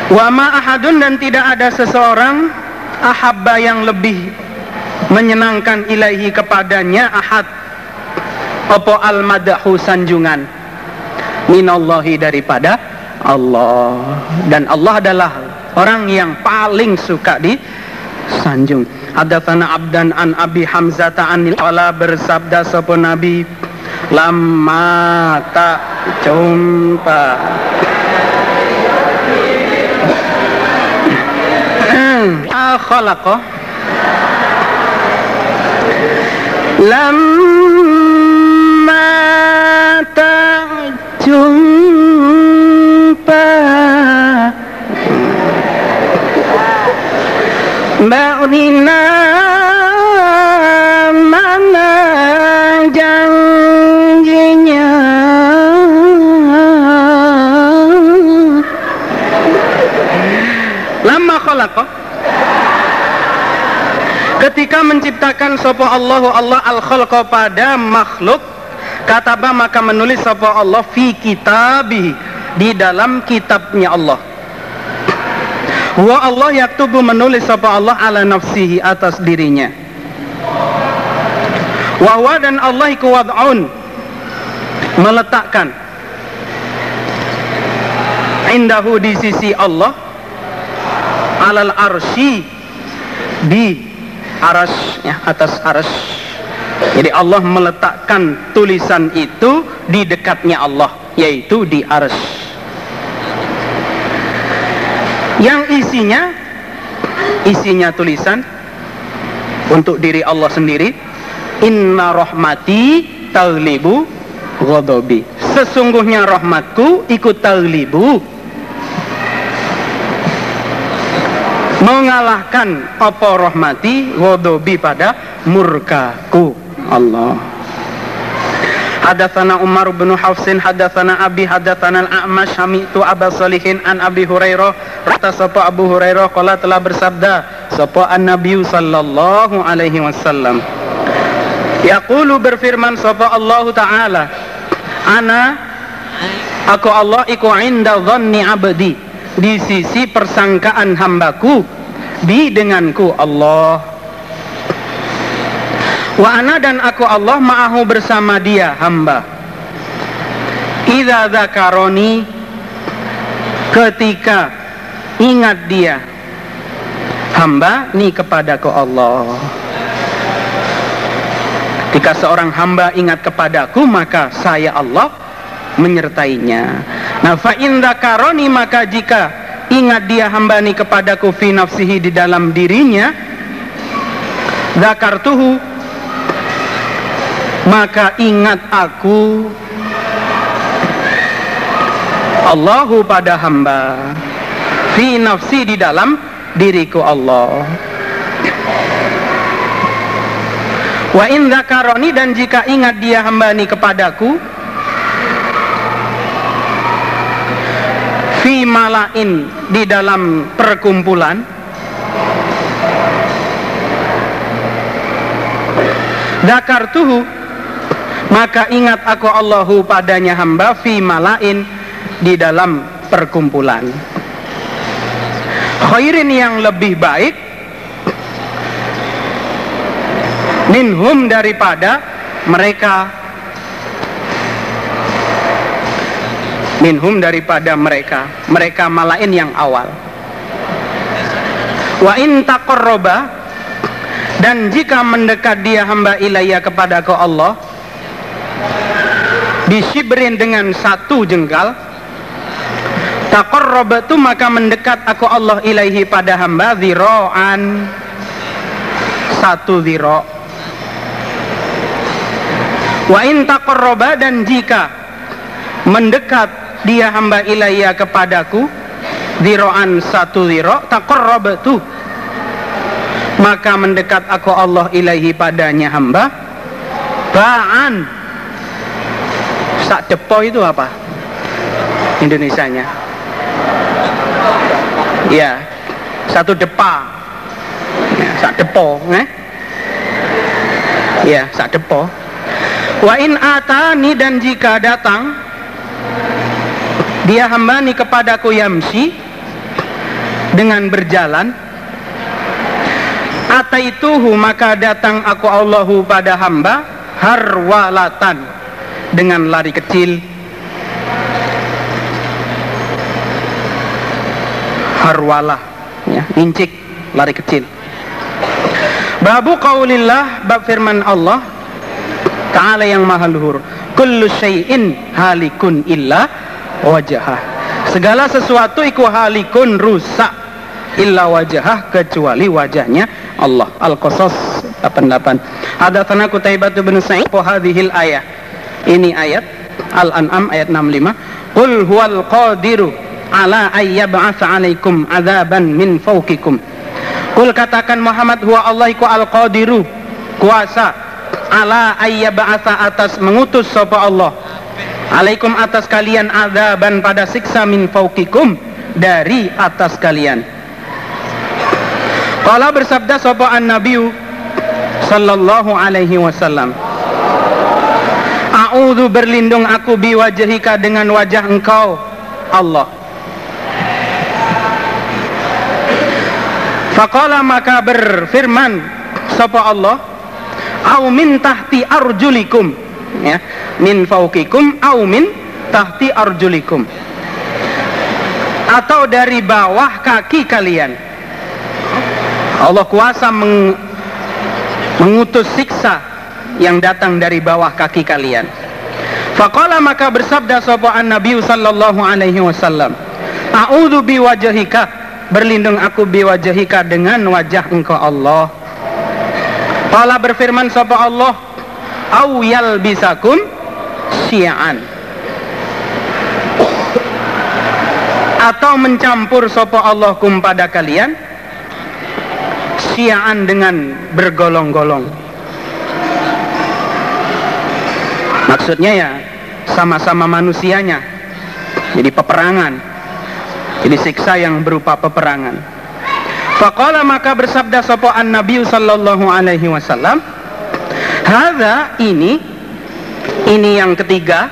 Wama ahadun dan tidak ada seseorang ahabba yang lebih menyenangkan ilahi kepadanya ahad opo al madahu sanjungan minallahi daripada Allah. Dan Allah adalah orang yang paling suka di sanjung. Hadatsana abdan an abi hamzata anil ala bersabda sapa nabi lama tak jumpa. Khalaqa. Lama jumpa Mbak Nina mana janjinya? Lama khalaqah ketika menciptakan sopo Allah Allah al khalqa pada makhluk kataba maka menulis sopo Allah fi kitabi di dalam kitabnya Allah. Wa Allah yaktubu menulis sopo Allah ala nafsihi atas dirinya. Wa dan Allah iku wad'un. Meletakkan. Indahu di sisi Allah. Alal arsy di aras ya atas aras jadi Allah meletakkan tulisan itu di dekatnya Allah yaitu di aras yang isinya isinya tulisan untuk diri Allah sendiri. Inna rahmati taglibu ghadabi. Sesungguhnya rahmatku ikut taglibu mengalahkan apa rahmati wadobi pada murkaku. Allah Hadatsana Umar bin Hafsin hadatsana Abi hadatsana Al-A'mash sami'tu an Abi Hurairah. Kata Abu Hurairah? Qala telah bersabda sapa an-nabi sallallahu alaihi wasallam. Yaqulu berfirman sapa Allah taala? Ana aku Allah iku inda dhanni di sisi persangkaan hambaku bi denganku Allah wa ana dan aku Allah ma'ahu bersama dia hamba. Idza zakaroni ketika ingat dia hamba ni kepadaku Allah. Jika seorang hamba ingat kepadaku maka saya Allah menyertainya. Nah fa karoni maka jika ingat dia hamba ini kepadaku fi nafsihi di dalam dirinya zakartuhu maka ingat aku. Allahu pada hamba. Fi nafsi di dalam diriku Allah. Wa in zakaroni dan jika ingat dia hamba ini kepadaku. Fi malain di dalam perkumpulan. Dakar tuhu maka ingat aku Allahu padanya hamba fi malain di dalam perkumpulan. Khairin yang lebih baik minhum daripada mereka. Minhum daripada mereka. Mereka malain yang awal. Wa in taqarraba dan jika mendekat dia hamba ilayya kepada kau Allah disibrin dengan satu jengkal taqarrabatu maka mendekat aku Allah ilaihi pada hamba zira'an satu zira' wa in taqarraba dan jika mendekat dia hamba ilayya kepadaku Ziro'an satu ziro Taqarrabtu Maka mendekat aku Allah ilahi padanya hamba. Ba'an Sak depo itu apa? Indonesianya. Ya Satu depa. Ya, Sak depo eh? Ya sak depo. Wa in atani dan jika datang dia hambani kepadaku yamsi dengan berjalan ataituhu maka datang aku Allahu pada hamba harwalatan dengan lari kecil. Harwalah ya, incik lari kecil. Babu qaulillah bab firman Allah Ta'ala yang maha luhur kullu syai'in halikun illa wajahah. Segala sesuatu iku halikun rusak illa wajahah kecuali wajahnya Allah. Al-Qasas 88 Hadatsana Qutaibah bin Sa'id wa hadhil ayah ini ayat Al-An'am ayat 65 Qul huwal qadiru ala ayyab'atsa 'alaikum adzaban min fawqikum. Qul katakan Muhammad huwa Allah iku al-qadiru kuasa ala ayyab'atsa atas mengutus sapa Allah. Alaikum atas kalian azaban pada siksa min fauqikum dari atas kalian. Kala bersabda sapa an-nabiy sallallahu alaihi wasallam A'udzu berlindung aku biwajhika dengan wajah engkau Allah. Faqala maka berfirman sapa Allah? Au min tahti arjulikum. Ya min fauqikum au min tahti arjulikum. Atau dari bawah kaki kalian. Allah kuasa meng, mengutus siksa yang datang dari bawah kaki kalian Faqala maka bersabda sapa Nabi sallallahu alaihi wasallam A'udzu biwajhika berlindung aku biwajhika dengan wajah engkau Allah. Qala berfirman sapa Allah au yalbisakum syi'an. Atau mencampur sopo Allah kum pada kalian syi'an dengan bergolong-golong maksudnya ya sama-sama manusianya. Jadi peperangan. Jadi siksa yang berupa peperangan. Faqala maka bersabda sopo an Nabi sallallahu alaihi wasallam Hada ini ini yang ketiga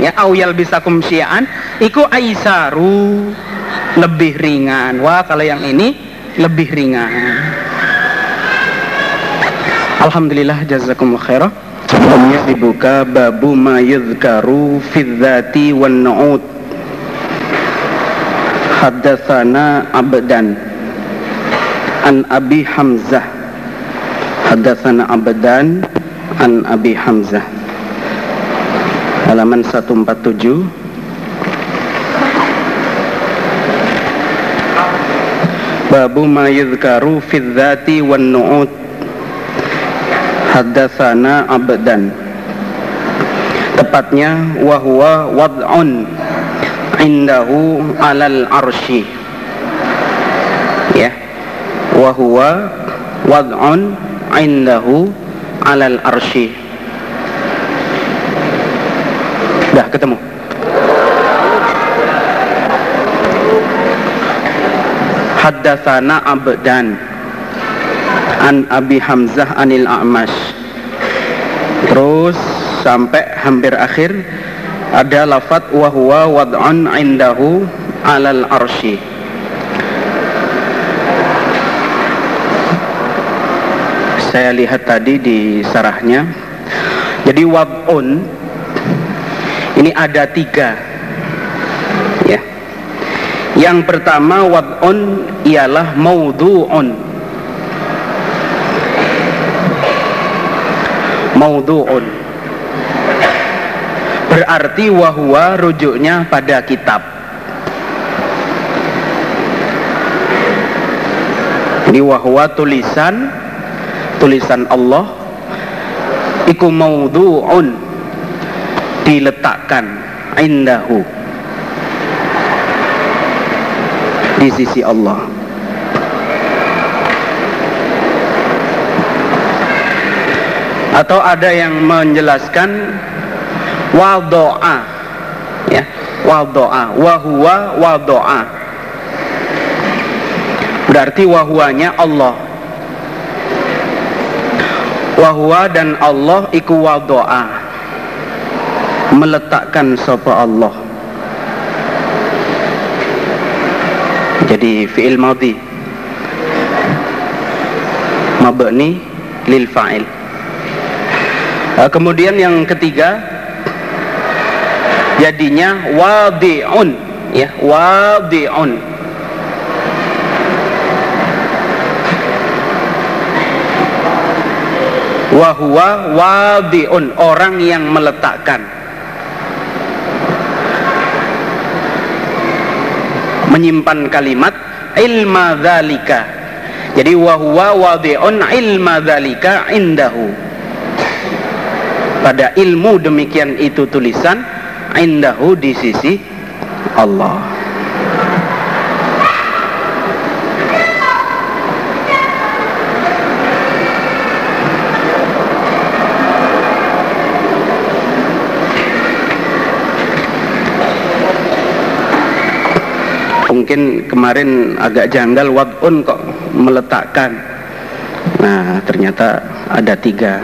ya awyal bisakum syi'an iku aisaru lebih ringan. Wah kalau yang ini lebih ringan. Alhamdulillah jazakumullah khairah dibuka babu ma yudhkaru fidzati wan nu'ud. Haddatsana abdan. An abi hamzah. Haddatsana abdan an abi hamzah. Halaman 147 Babu ma yudhkaru fi dzati wan nu'ud Haddatsana abdan. Tepatnya wahwa wad'un indahu alal arsy wa huwa wad'un indahu alal arsy dah ketemu. Haddatsana abdan an abi hamzah anil a'mash. Terus sampai hampir akhir ada lafat wa huwa wad'un indahu alal arsy saya lihat tadi di sarahnya. Jadi wad'un ini ada tiga. Ya. Yang pertama wad'un ialah maudhu'un maudhu'un berarti wahwa rujuknya pada kitab. Ini wahwa tulisan tulisan Allah. Iku maudhu'un diletakkan indahu. Di sisi Allah atau ada yang menjelaskan wadoa ya wadoa wahwa wadoa berarti wahwanya Allah. Wahwa dan Allah iku wadoa meletakkan sopa Allah. Jadi fi'il madhi. Mabni lil fa'il uh, kemudian yang ketiga jadinya wadi'un. Ya wadi'un. Wahwa wadiun orang yang meletakkan. Menyimpan kalimat ilma dzalika. Jadi wahwa wadiun ilma dzalika indahu pada ilmu demikian itu tulisan indahu di sisi Allah. Mungkin kemarin agak janggal wad'un kok meletakkan. Nah ternyata ada tiga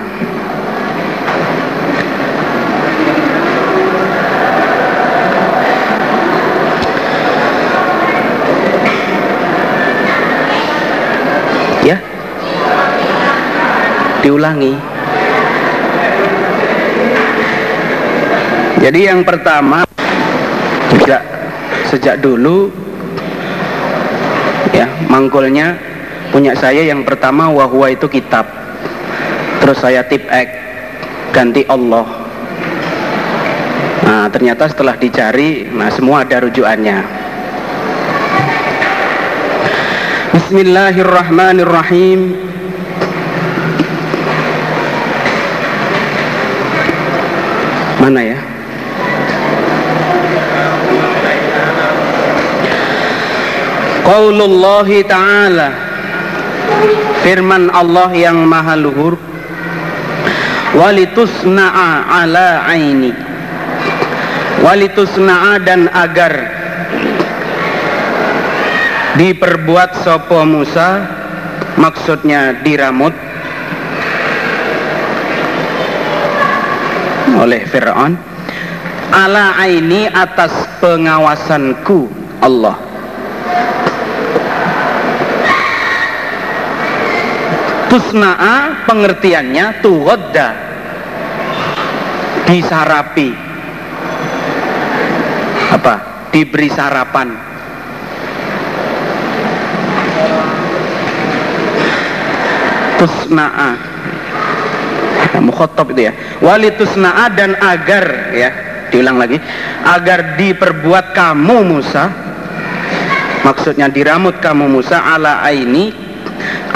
diulangi. Jadi yang pertama sejak sejak dulu ya mangkulnya punya saya yang pertama wahwa itu kitab. Terus saya tip ek ganti Allah. Nah ternyata setelah dicari nah semua ada rujukannya. Bismillahirrahmanirrahim mana ya? Qaulullah Ta'ala. Firman Allah yang maha luhur. Walitusna'a ala aini. Walitusna'a dan agar. Diperbuat sopo Musa Maksudnya diramut Oleh Fir'aun Ala aini atas pengawasanku Allah. Tusna'a pengertiannya tuhodda disarapi. Apa? Diberi sarapan. Tusna'a mukhotob itu ya. Wali tusna'a dan agar ya diulang lagi agar diperbuat kamu Musa. Maksudnya diramut kamu Musa ala aini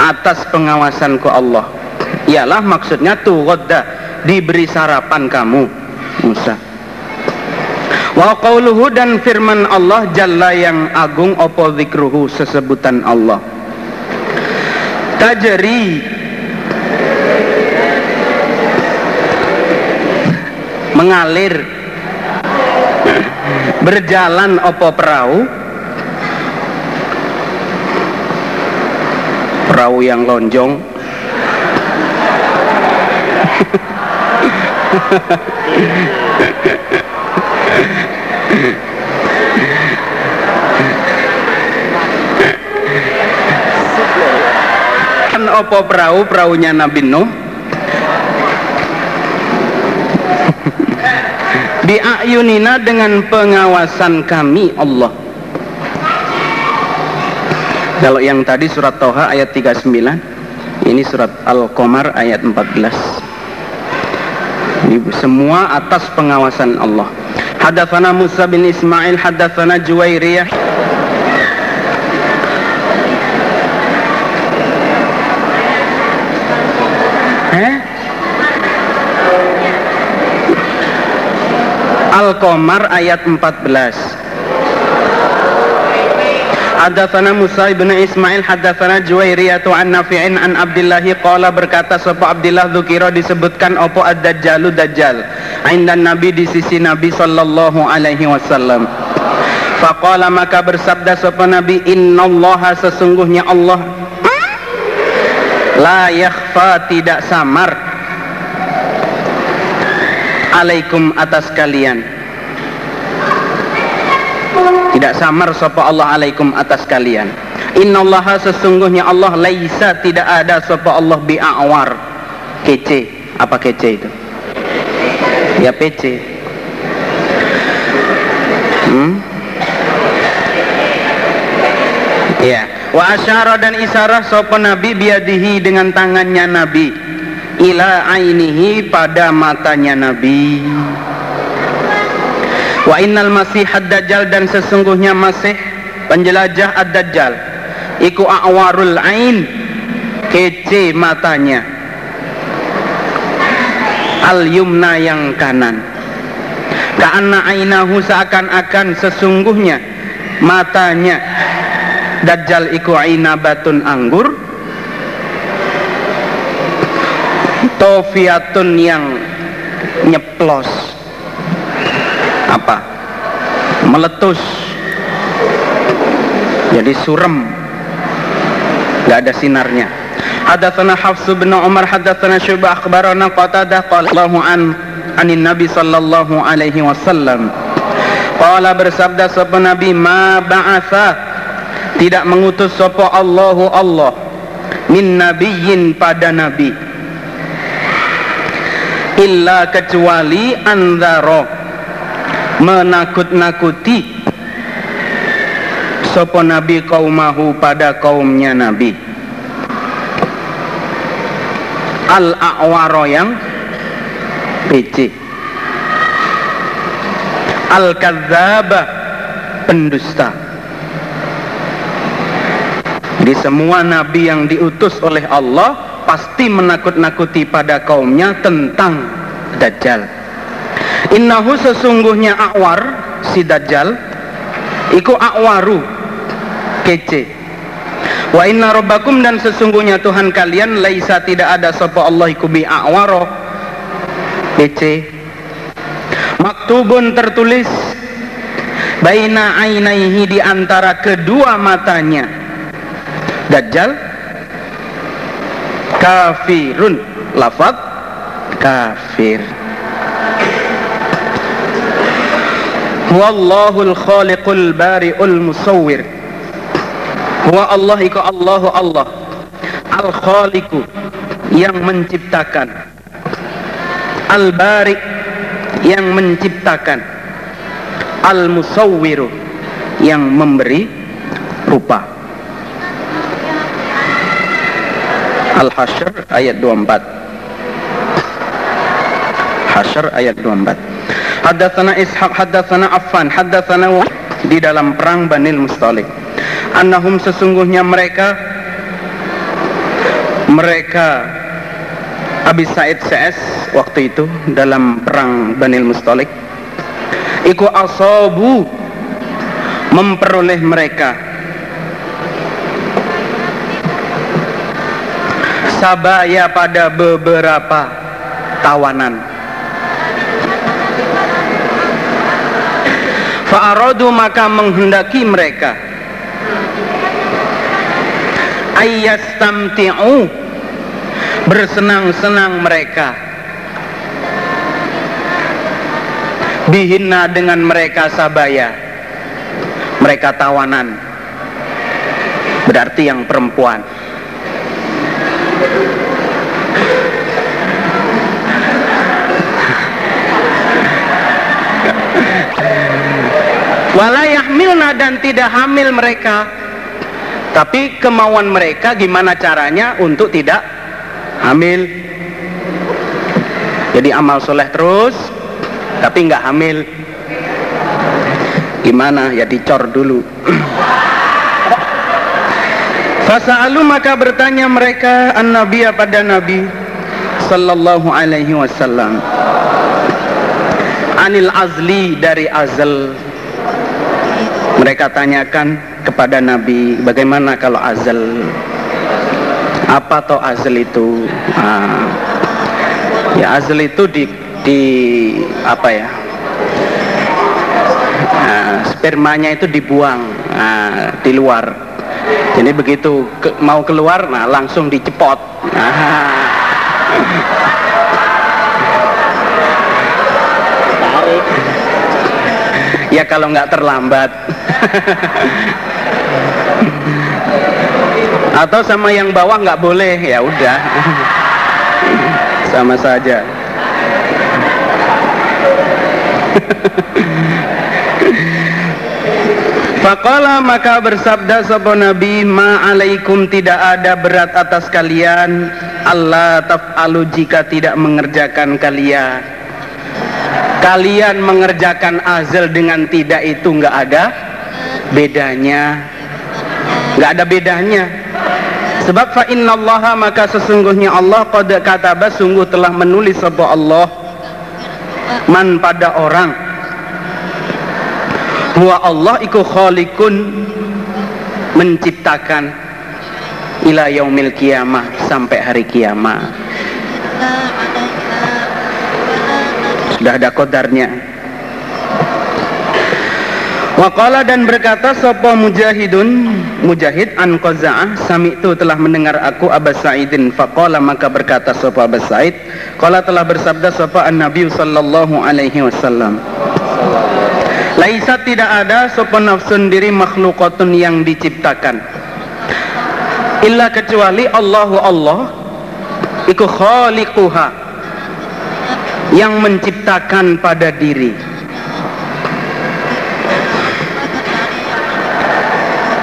atas pengawasanku Allah. Ialah maksudnya tughadda diberi sarapan kamu Musa. Wa qauluhu dan firman Allah jalla yang agung opo zikruhu sesebutan Allah. Tajri mengalir. Berjalan opo perahu? Perahu yang lonjong. Kan opo perahu? Perahunya Nabi Nuh bi'ayunina dengan pengawasan kami Allah. Kalau yang tadi surat Toha ayat 39 ini surat Al-Qamar ayat 14 ini semua atas pengawasan Allah. Hadatsana Musa bin Ismail hadatsana Juwairiyah Al-Qamar ayat 14 Hadatsana Musa bin Ismail hadatsana Juwairiyah an Nafi'in an Abdullah qala berkata sapa Abdullah dzukira disebutkan opo ad-dajjalu dajjal? Indan Nabi di sisi Nabi sallallahu alaihi wasallam. Faqala maka bersabda sapa Nabi innallaha sesungguhnya Allah la yakhfa tidak samar alaikum atas kalian. Tidak samar sapa Allah alaikum atas kalian. Innallaha sesungguhnya Allah laisa tidak ada sapa Allah bi'awar. Kece. Apa kece itu? Ya PC hmm? ya. Wa asyara dan isyarah sapa nabi biadihi dengan tangannya nabi ila ainihi pada matanya nabi. Wa innal masih ad-dajjal dan sesungguhnya masih penjelajah ad-dajjal iku awarul ain kece matanya. Al yumna yang kanan. Karena ainahu seakan-akan sesungguhnya matanya. Dajjal iku ainabatun anggur tofiatun yang nyeplos. Apa? Meletus. Jadi surem. Nggak ada sinarnya. Hadatsana Hafs bin Umar hadatsana Syu'bah Qatadah qala Allahu an anin Nabi sallallahu alaihi wasallam. Qala bersabda sapa Nabi ma ba'atha? Tidak mengutus sapa Allahu Allah. Min nabiyyin pada nabi illa kecuali anzaro menakut-nakuti sopo nabi kaumahu pada kaumnya nabi. Al a'waro yang PC al kadzaba pendusta. Di semua nabi yang diutus oleh Allah pasti menakut-nakuti pada kaumnya tentang dajjal. Innahu sesungguhnya awar si dajjal iku akwaru kece. Wa inna rabbakum dan sesungguhnya Tuhan kalian laisa tidak ada sapa Allah iku bi akwaro kece. Maktubun tertulis baina ainaihi di antara kedua matanya dajjal kafirun. Lafad kafir. Wallahul khaliqul bari'ul musawwir. Wa Allah iku Allahu Allah. Al khaliqu yang menciptakan. Al bari yang menciptakan. Al musawwiru yang memberi rupa Al Hasyr ayat 24 Hasyr ayat 24 Haddatsana Ishaq haddatsana Affan haddatsana di dalam perang Banil Mustalik. Annahum sesungguhnya mereka mereka Abi Said CS waktu itu dalam perang Banil Mustalik. Iku asabu memperoleh mereka sabaya pada beberapa tawanan. Fa'aradu maka menghendaki mereka. Ayyastamti'u Bersenang-senang mereka. Bihina dengan mereka sabaya. Mereka tawanan. Berarti yang perempuan walayahmilna dan tidak hamil mereka. Tapi kemauan mereka gimana caranya untuk tidak hamil? Jadi amal soleh terus tapi nggak hamil. Gimana? Ya dicor dulu (clears throat) Fasa'alu maka bertanya mereka an nabiya pada Nabi sallallahu alaihi wasallam. Anil azli dari azal. Mereka tanyakan kepada Nabi bagaimana kalau azal? Apa toh azal itu? Ah, ya azal itu di di apa ya? Nah, spermanya itu dibuang nah, di luar jadi begitu ke, mau keluar nah langsung dicepot. Nah, ya kalau nggak terlambat. Atau sama yang bawah nggak boleh ya udah. Sama saja Faqala maka bersabda sapa Nabi ma alaikum tidak ada berat atas kalian. Allah taf'alu jika tidak mengerjakan kalian. Kalian mengerjakan azal dengan tidak itu nggak ada bedanya. Nggak ada bedanya. Sebab fa innallaha maka sesungguhnya Allah qad kataba sungguh telah menulis sebuah Allah man pada orang huwa Allah iku khaliqun menciptakan ila yaumil kiamah sampai hari kiamat sudah ada kodarnya Waqala dan berkata Sopo mujahidun? Mujahid an qaza'ah Sami itu telah mendengar aku Abbas Sa'idin. Faqala maka berkata Sopo Abbas Sa'id Qala telah bersabda Sopo an Nabi Sallallahu alaihi wasallam Laisa tidak ada Sopo nafsun diri makhlukatun yang diciptakan. Illa kecuali Allahu Allah Iku khaliquha yang menciptakan pada diri.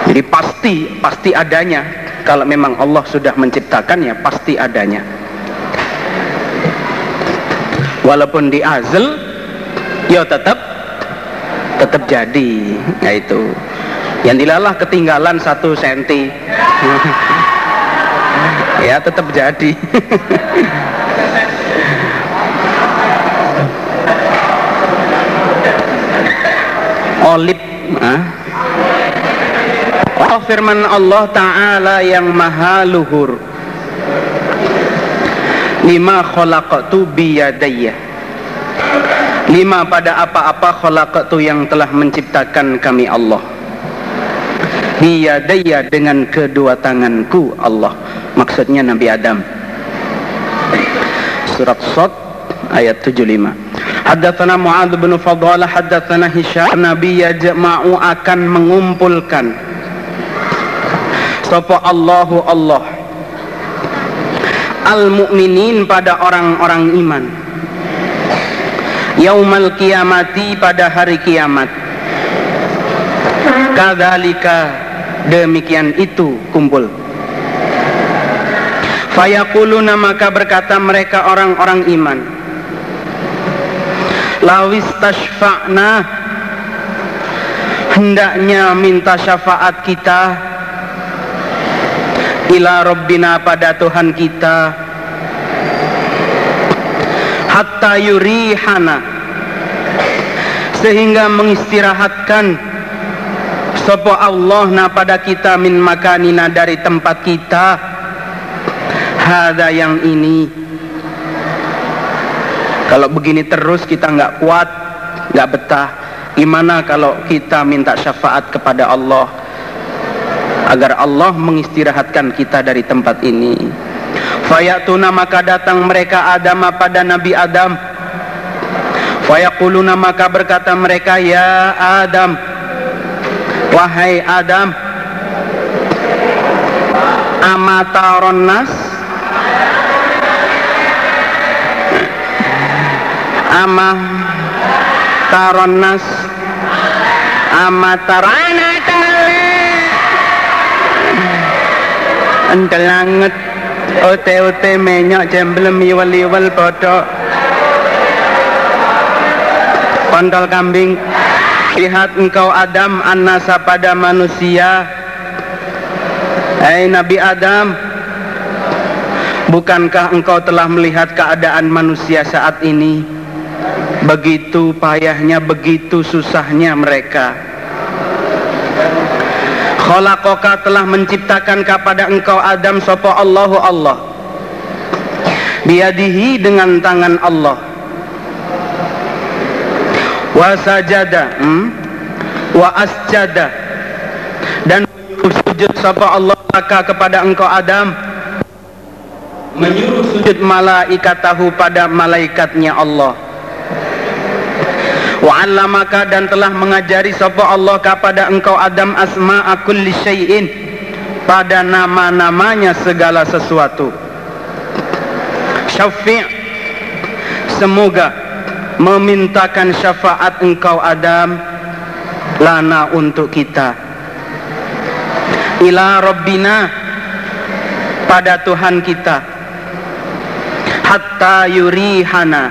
Jadi pasti pasti adanya. Kalau memang Allah sudah menciptakannya pasti adanya. Walaupun di azal ya tetap tetap jadi nah itu. Yang dilalah ketinggalan satu senti. (laughs) Ya tetap jadi. (laughs) Olip ah. Oh firman Allah Ta'ala yang maha luhur. Lima khalaqatu biyadayya Lima pada apa-apa khalaqatu yang telah menciptakan kami Allah. Biyadayya dengan kedua tanganku Allah. Maksudnya Nabi Adam. Surat Sot ayat 75 Haddatsana Muadz bin Fadhalah haddatsana Hisham. Nabi yajma'u akan mengumpulkan. Sapa Allahu Allah. Al mukminin pada orang-orang iman yaumal kiamati pada hari kiamat. Kadzalika demikian itu kumpul. Fayaquluna maka berkata mereka orang-orang iman lawis tashfa'na hendaknya minta syafaat kita ila Rabbina pada Tuhan kita. Hatta yurihana sehingga mengistirahatkan. Sapa Allah na pada kita min makanina dari tempat kita. Hada yang ini. Kalau begini terus kita nggak kuat nggak betah. Gimana kalau kita minta syafaat kepada Allah? Agar Allah mengistirahatkan kita dari tempat ini. Fayatuna maka datang mereka Adam pada Nabi Adam fayaquluna maka berkata mereka ya Adam. Wahai Adam amataron nas? Ama taron nas? Ama tarana tale endelanget ote-ote menyok jemblem iwal-iwal bodoh kontol kambing. Lihat engkau Adam anasa pada manusia. Hey, Nabi Adam Bukankah engkau telah melihat keadaan manusia saat ini? Begitu payahnya, begitu susahnya mereka. Kholakoka telah menciptakan kepada engkau Adam Sopo Allahu Allah. Biadihi dengan tangan Allah Wasajada hmm? Wa asjada. Dan sujud Sopo Allah kepada engkau Adam. Menyuruh sujud malaikatahu pada malaikatnya Allah. Wa'allamaka dan telah mengajari sapa Allah kepada engkau Adam asma'a kulli syai'in. Pada nama-namanya segala sesuatu. Syafi' semoga memintakan syafaat engkau Adam lana untuk kita. Ila Rabbina pada Tuhan kita hatta yurihana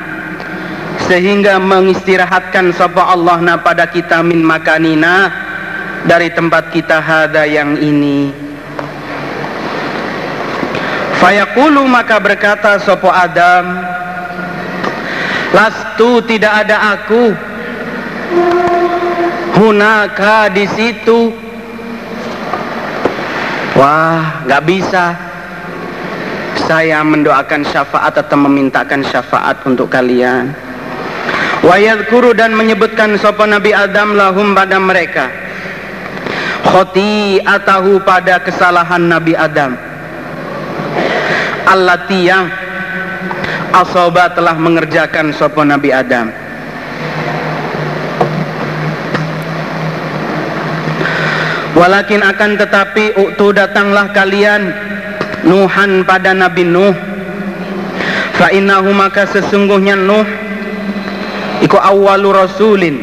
sehingga mengistirahatkan sapa Allah na pada kita min makanina dari tempat kita hada yang ini Fayaqulu maka berkata sopo Adam Lastu tidak ada aku. Hunaka di situ. Wah nggak bisa. Saya mendoakan syafaat atau memintakan syafaat untuk kalian. Wayadkuru dan menyebutkan sopa Nabi Adam lahum pada mereka. Khoti atahu pada kesalahan Nabi Adam. Allati yang Asoba telah mengerjakan sopa Nabi Adam. Walakin akan tetapi Uktu datanglah kalian Nuhan pada Nabi Nuh. Fa'innahu maka sesungguhnya Nuh Iku awalu rasulin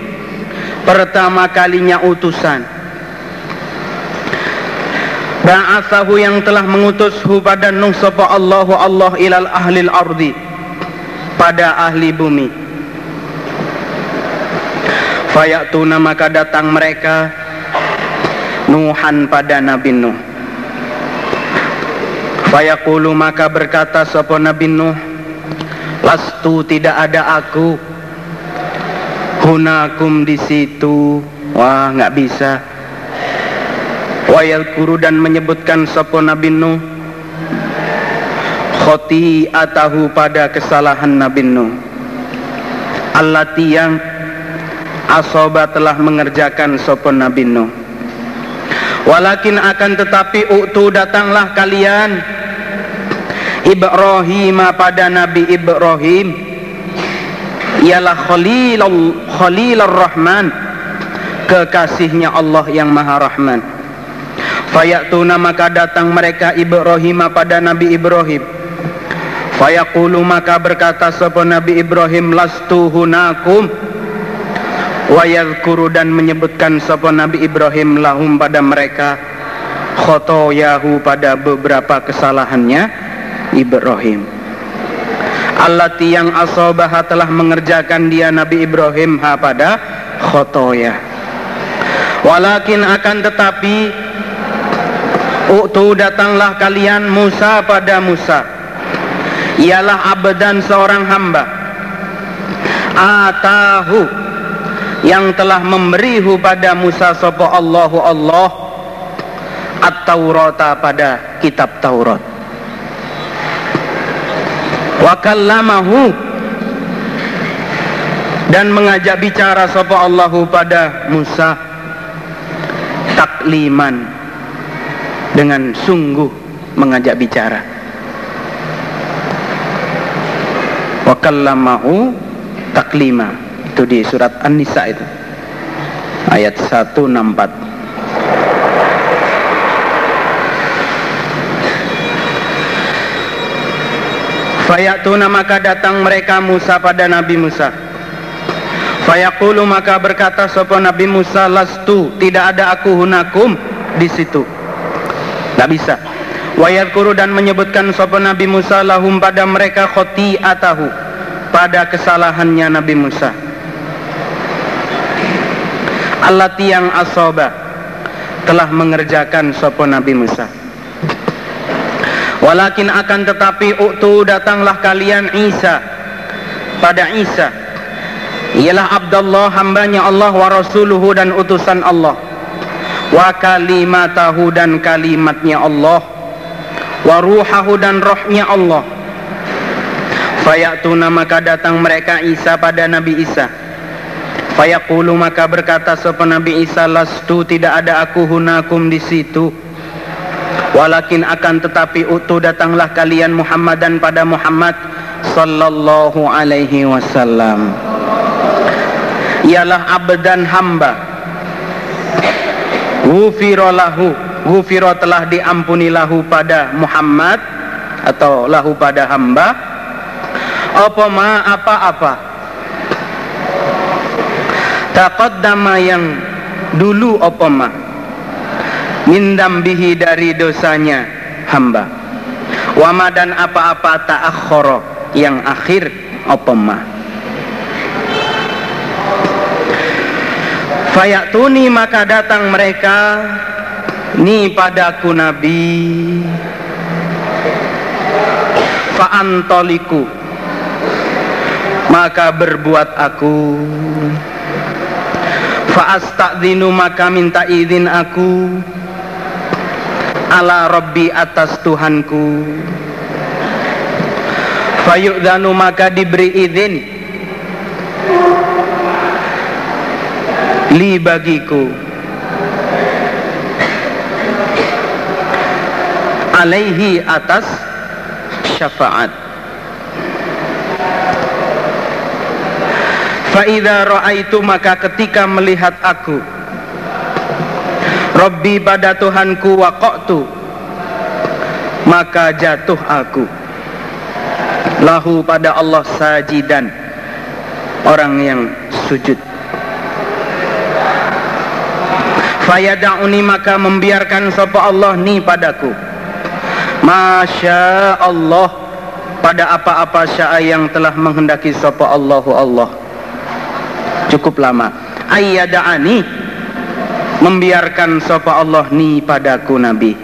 Pertama kalinya utusan. Ba'athahu yang telah mengutushu pada Nuh Sapa Allahu Allah ilal ahlil ardi Pada ahli bumi. Fayatuna maka datang mereka Nuhan pada Nabi Nuh. Fayaqulu maka berkata Sapa Nabi Nuh? Lastu tidak ada aku. Hunakum di situ. Wah nggak bisa. Wayal kuru dan menyebutkan sopo Nabi Nuh khoti atahu pada kesalahan Nabi Nuh. Allati yang asoba telah mengerjakan sopo Nabi Nuh. Walakin akan tetapi uktu datanglah kalian. Ibrahim pada Nabi Ibrahim. Ialah Khalilul Khalilur Rahman. Kekasihnya Allah yang Maha Rahman. Fayatuna maka datang mereka Ibrahim pada Nabi Ibrahim Fayaqulu maka berkata sapa Nabi Ibrahim lastu hunakum? Wa yadhkuru dan menyebutkan sapa Nabi Ibrahim lahum pada mereka khotoyahu pada beberapa kesalahannya Ibrahim. Allati yang asobah telah mengerjakan dia Nabi Ibrahim ha pada khotoya walakin akan tetapi Uktu datanglah kalian Musa pada Musa Ialah abdan seorang hamba. Atahu. Yang telah memberihu pada Musa Sopo Allahu Allah. At-Taurata pada kitab Taurat. Wa dan mengajak bicara sapa Allahu pada Musa. Takliman. Dengan sungguh mengajak bicara wa kallamahu taklima itu di surat An-Nisa itu ayat 164 Fayatuna maka datang mereka Musa pada Nabi Musa. Fayaqulu maka berkata sapa Nabi Musa lastu tidak ada aku hunakum di situ. Tidak bisa. Wayadkuru dan menyebutkan sapa Nabi Musa lahum pada mereka atahu pada kesalahannya Nabi Musa. Allah yang asoba telah mengerjakan sapa Nabi Musa. Walakin akan tetapi uktu datanglah kalian Isa pada Isa ialah Abdullah hambanya Allah wa rasuluhu dan utusan Allah wa kalimatahu dan kalimatnya Allah wa ruhahu dan rohnya Allah fayatuna maka datang mereka Isa pada Nabi Isa fayaqulu maka berkata sapa Nabi Isa lastu tidak ada aku hunakum di situ Walakin akan tetapi utuh datanglah kalian Muhammad dan pada Muhammad sallallahu alaihi wasallam. Ialah abdan hamba. Ghufira lahu, ghufira telah diampuni lahu pada Muhammad atau lahu pada hamba. Apa ma apa-apa. Taqaddama yang dulu apa ma Mindam bihi dari dosanya hamba wama dan apa-apa ta'akhoro yang akhir opema Fayatuni maka datang mereka ni padaku nabi. Fa'antoliku maka berbuat aku. Fa'astadzinu maka minta izin aku. Ala Rabbi atas Tuhanku. Fayu'dhanu maka diberi izin. Li bagiku alaihi atas syafaat. Fa'idha ra'aitu maka ketika melihat aku Rabbi pada Tuhanku waqa'tu maka jatuh aku. Lahu pada Allah sajidan orang yang sujud. Fayada'uni maka membiarkan sapa Allah ni padaku Masya Allah. Pada apa-apa syaa yang telah menghendaki sapa Allahu Allah. Cukup lama. Ayyada'ani. Membiarkan sapa Allah ni padaku Nabi.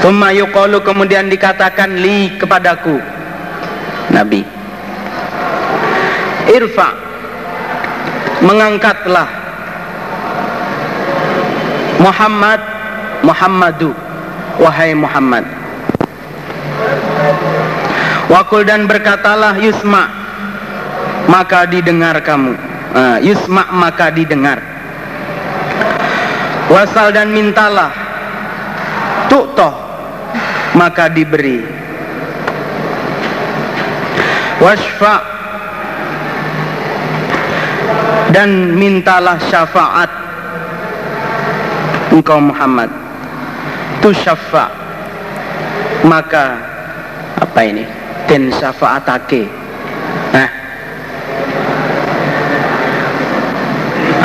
Thumma yuqalu kemudian dikatakan li kepadaku Nabi. Irfa. Mengangkatlah Muhammad Muhammadu Wahai Muhammad. Wakul dan berkatalah Yusma Maka didengar kamu. Uh, yusma maka didengar. Wasal dan mintalah tu'toh maka diberi. Wasfa dan mintalah syafaat. Engkau Muhammad tu syafa maka apa ini? Ten syafaatake. Nah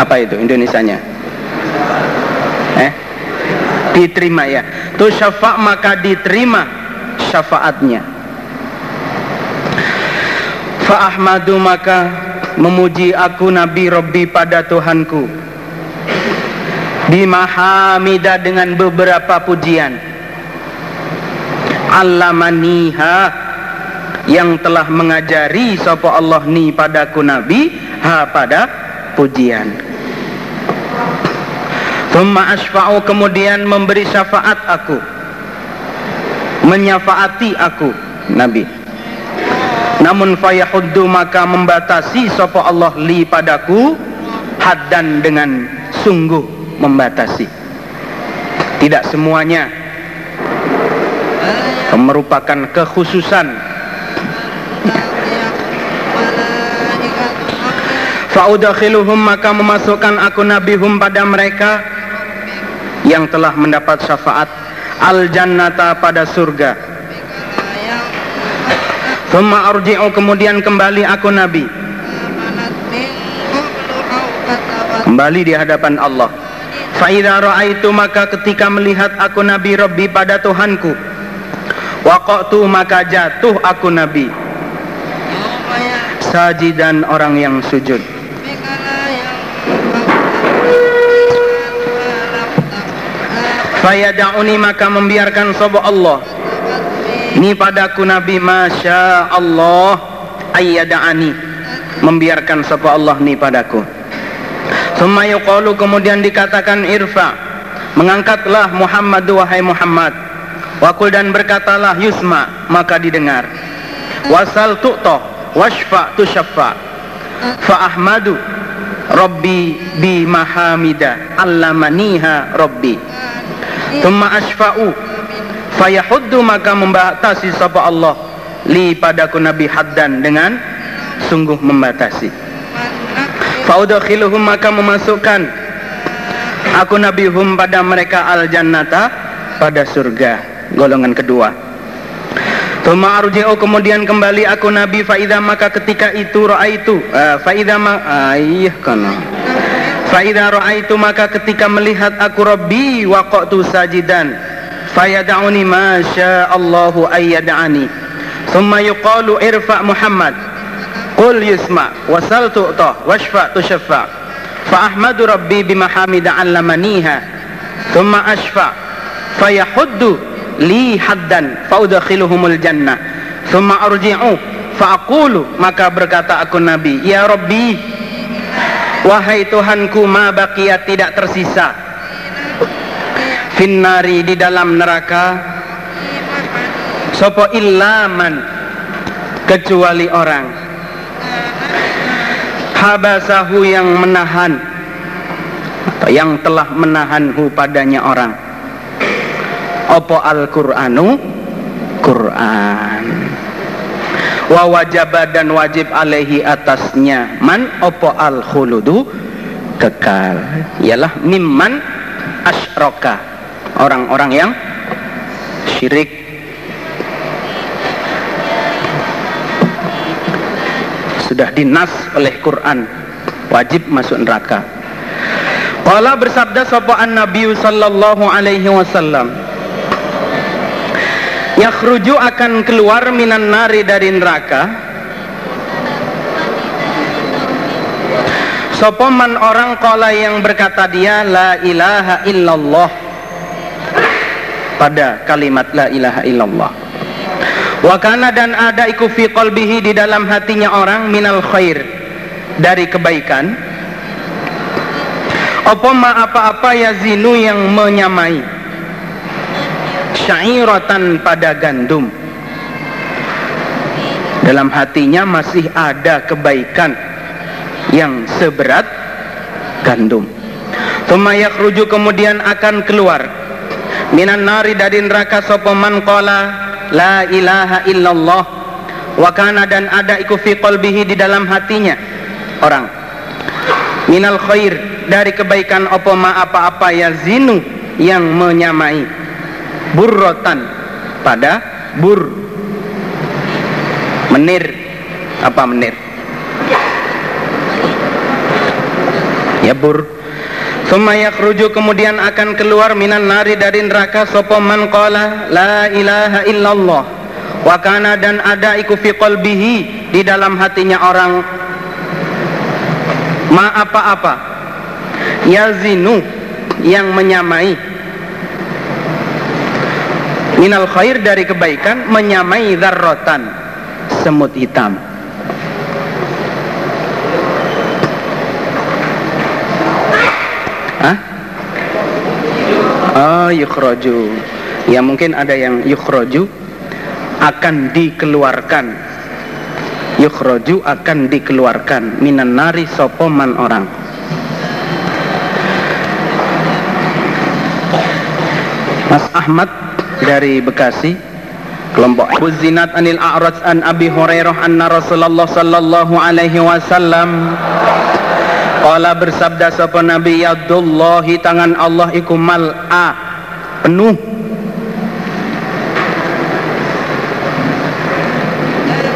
apa itu Indonesianya? Eh? Diterima ya. Tu syafa' maka diterima syafaatnya. Fa ahmadu maka memuji aku Nabi Robbi pada Tuhanku bimahamidah dengan beberapa pujian. Allamaniha yang telah mengajari sapa Allah ni padaku Nabi ha pada pujian. Thumma asfa'u kemudian memberi syafaat aku. Menyafaati aku Nabi. Namun fayahuddu maka membatasi sapa Allah li padaku haddan dengan sungguh membatasi tidak semuanya merupakan kekhususan Fa'udakhiluhum maka memasukkan aku Nabi hum pada mereka yang telah mendapat syafaat al jannata pada surga. Thumma arji'u kemudian kembali aku Nabi. Kembali di hadapan Allah. Fa'idha ra'aitu maka ketika melihat aku Nabi Rabbi pada Tuhanku. Waqatu maka jatuh aku Nabi. Sajidan orang yang sujud. Fayada'uni maka membiarkan sobo Allah Ini padaku Nabi Masya Allah Ayyada'ani Membiarkan sobo Allah ni padaku Summa yuqalu kemudian dikatakan irfa Mengangkatlah Muhammad wahai Muhammad. Wakul dan berkatalah yusma Maka didengar. Wasal tu'toh Washfa tushaffa. Fa ahmadu Rabbi bi mahamida Allamaniha Rabbi. Thumma asfa'u Fayahuddu maka membatasi sapa Allah. Li padaku Nabi haddan dengan Sungguh membatasi Faudakhiluhum maka memasukkan Aku Nabi hum pada mereka al jannata Pada surga. Golongan kedua. Thumma arji'u kemudian kembali aku Nabi Fa'idha maka ketika itu ra'aitu uh, Fa'idha ma Ayah kana Fa'idha ra'aitu maka ketika melihat aku Rabbi waqatu sajidan Fayada'uni ma sya'allahu ayyada'ani. Thumma yuqalu irfa' Muhammad Qul yusma wasal tu'tah washfa' tushaffa' Fa'ahmadu Rabbi bimahamida allamaniha Thumma ashfa' Fayahuddu li haddan Fa'udakhiluhumul jannah Thumma arji'u Fa'akulu maka berkata aku Nabi Ya Rabbi Wahai Tuhanku ma tidak tersisa Finnari di dalam neraka Sopo illaman Kecuali orang Habasahu yang menahan. Atau yang telah menahanhu padanya orang? Opo Al-Qur'anu? Quran. Wa dan wajib alaihi atasnya. Man? Opo al khuludu kekal. Ialah mimman asroka. Orang-orang yang syirik. Sudah dinas oleh Quran wajib masuk neraka. Qala bersabda sapa an-nabi sallallahu alaihi wasallam yakhruju akan keluar minan nari dari neraka. Sopoman orang kola yang berkata dia la ilaha illallah pada kalimat la ilaha illallah. Wakana dan ada iku fi qalbihi di dalam hatinya orang minal khair dari kebaikan. Apa ma apa-apa yazinu yang menyamai? Syairatan pada gandum. Dalam hatinya masih ada kebaikan yang seberat gandum. Thumma yakhruju kemudian akan keluar. Minan nari dari neraka sapa man qala la ilaha illallah. Wa kana dan ada iku fi qalbihi di dalam hatinya orang. Minal khair dari kebaikan apa ma apa-apa yazinu yang menyamai. Burrotan pada bur. Menir apa menir? Ya bur. Summa yakhruju kemudian akan keluar minan nari dari neraka sapa man qala la ilaha illallah. Wa kana dan ada iku fi qalbihi di dalam hatinya orang ma apa-apa. Yazinu yang menyamai. Minal khair dari kebaikan menyamai darrotan semut hitam. Hah? Oh yukhraju Ya mungkin ada yang yukhraju akan dikeluarkan yukhraju akan dikeluarkan. Minan nari sopoman orang. Mas Ahmad dari Bekasi kelompok Buzinat anil A'raj an Abi Hurairah anna Rasulullah sallallahu alaihi wasallam Qala bersabda sapa Nabi yadullahi tangan Allah iku mal'a penuh.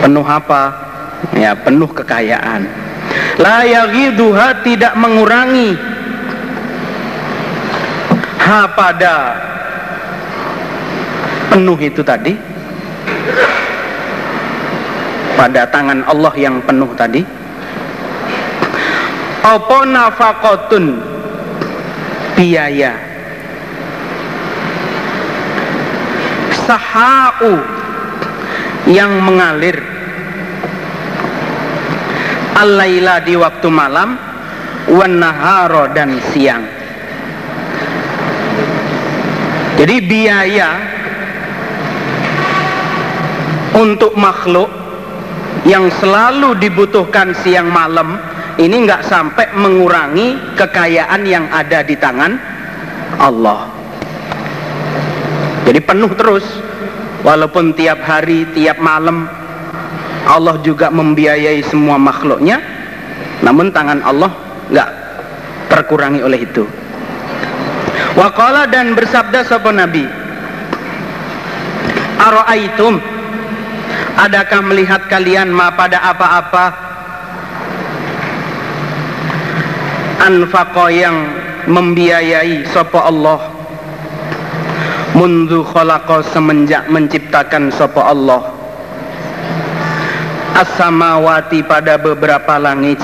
Penuh apa ya penuh kekayaan. La yaghiduha tidak mengurangi. Ha pada. Penuh itu tadi. Pada tangan Allah yang penuh tadi. Apa nafakotun? Biaya. Sahau yang mengalir al-laila di waktu malam wan naharo dan siang jadi biaya untuk makhluk yang selalu dibutuhkan siang malam ini nggak sampai mengurangi kekayaan yang ada di tangan Allah. Jadi penuh terus, walaupun tiap hari, tiap malam Allah juga membiayai semua makhluknya, namun tangan Allah nggak terkurangi oleh itu. Waqala dan bersabda sapa Nabi, Aro'aitum Adakah melihat kalian ma pada apa-apa? Anfaqo yang membiayai sopo Allah. Mundu khalaqa semenjak menciptakan sopo Allah As-samawati pada beberapa langit.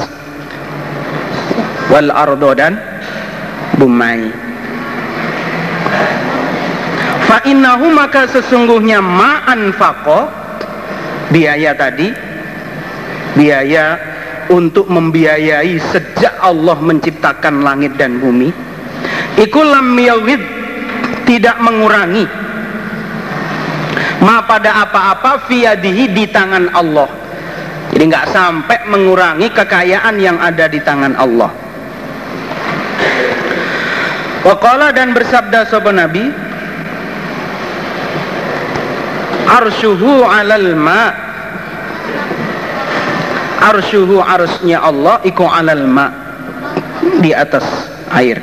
Wal ardo dan bumai Fa innahu maka sesungguhnya ma'an faqo. Biaya tadi. Biaya untuk membiayai sejak Allah menciptakan langit dan bumi. Ikulam yawid tidak mengurangi. Ma pada apa-apa fiadihi di tangan Allah jadi nggak sampai mengurangi kekayaan yang ada di tangan Allah. Waqala dan bersabda sahabat Nabi Arsyuhu alal ma. Arsyuhu arsnya Allah Iku alal ma Di atas air.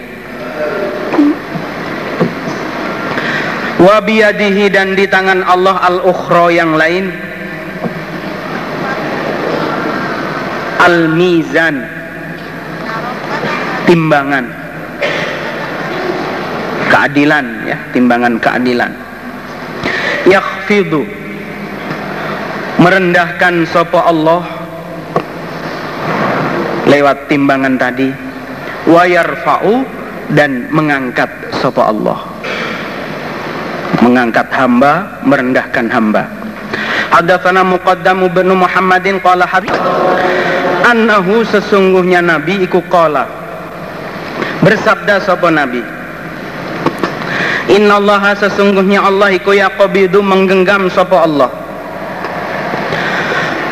Wabiyadihi dan di tangan Allah al-ukhra yang lain Al-mizan Timbangan. Keadilan ya. Timbangan keadilan. Yakhfidu. Merendahkan sopo Allah Lewat timbangan tadi. Wayarfa'u Dan mengangkat sopo Allah. Mengangkat hamba Merendahkan hamba. Hadatsana Muqaddam bin Muhammadin qala hadits annahu sesungguhnya nabi iku qala. Bersabda sapa nabi? Innallaha sesungguhnya Allah iku yaqbidu menggenggam sapa Allah.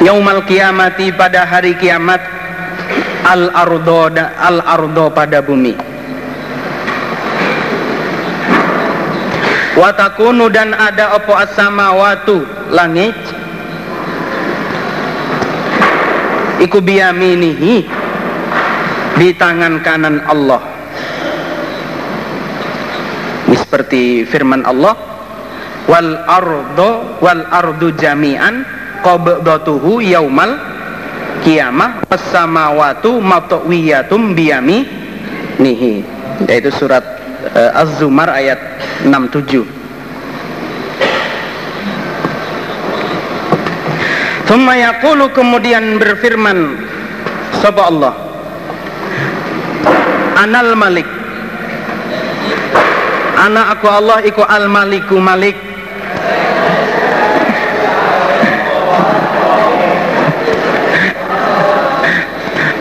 Yaumal kiamati pada hari kiamat al ardo al ardo pada bumi. Watakunu dan ada opo as-samawatu langit Iku biyaminihi di tangan kanan Allah. Ini seperti firman Allah wal ardo wal ardu jami'an qabdatuhu yaumal kiamah as-samawatu matwiyatum biyaminihi. Yaitu surat uh, Az-Zumar ayat 67. Thumma yaqulu kemudian berfirman Sapa Allah? Anal Malik. Anak aku Allah iku al Maliku Malik. (laughs)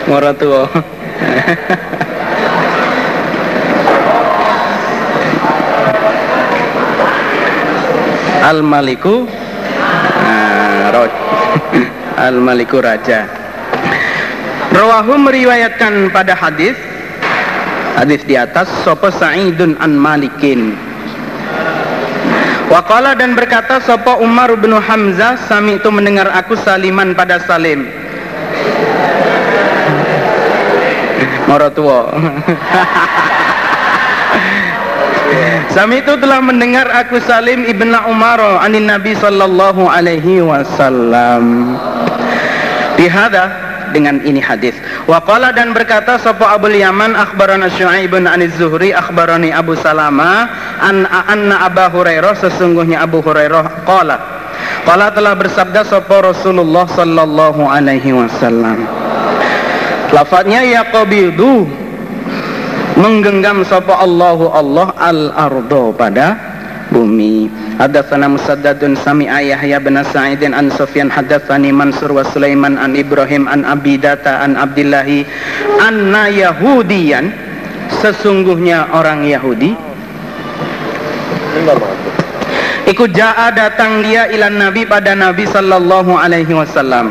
Moratua (laughs) Al Maliku (laughs) Al-Maliku Raja. Rawahu meriwayatkan pada hadis hadis di atas sapa Sa'idun an Malikin. Waqala dan berkata sapa Umar bin Hamzah sami itu mendengar aku saliman pada Salim. Moro tua. (laughs) Sami itu telah mendengar aku Salim ibn Umar anin Nabi sallallahu alaihi wasallam. Bihada dengan ini hadis. Wa qala dan berkata sapa Abu Yaman akhbarana Syuaib bin Aniz Zuhri akhbarani Abu Salama an anna Abu Hurairah sesungguhnya Abu Hurairah qala Qala telah bersabda sapa Rasulullah sallallahu alaihi wasallam. Lafadznya yaqbidu menggenggam sapa Allahu Allah al ardo pada bumi Hadatsana Musaddadun sami'a Yahya bin Sa'idin an Sufyan hadatsani Mansur wa Sulaiman an Ibrahim an Abidata an Abdillahi anna Yahudiyan sesungguhnya orang Yahudi Ikut ja'a datang dia ilan Nabi pada Nabi sallallahu alaihi wasallam.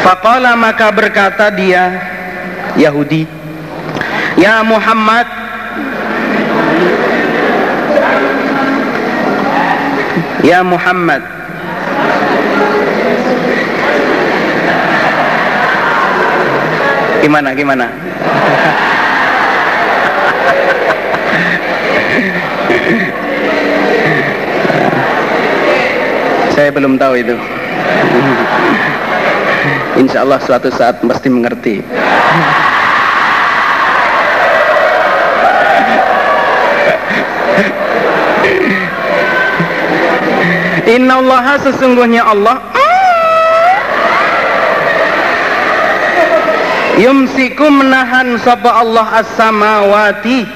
Faqala maka berkata dia Yahudi Ya Muhammad. Ya Muhammad. Gimana gimana? Saya belum tahu itu. Insya Allah suatu saat pasti mengerti Inna Allah sesungguhnya Allah. Yumsiku menahan sapa Allah as-samawati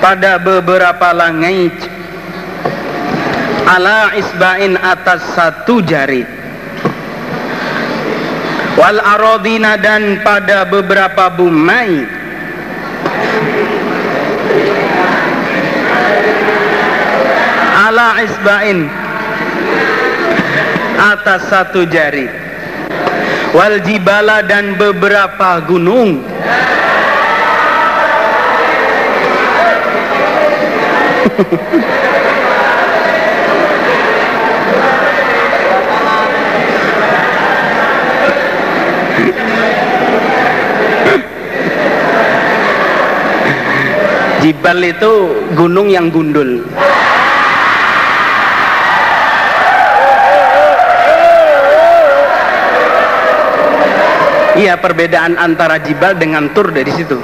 pada beberapa langit. Ala isbain atas satu jari. Wal arodina dan pada beberapa bumi ala isbain atas satu jari wal jibala dan beberapa gunung Jibal itu gunung yang gundul. Iya perbedaan antara jibal dengan tur dari situ.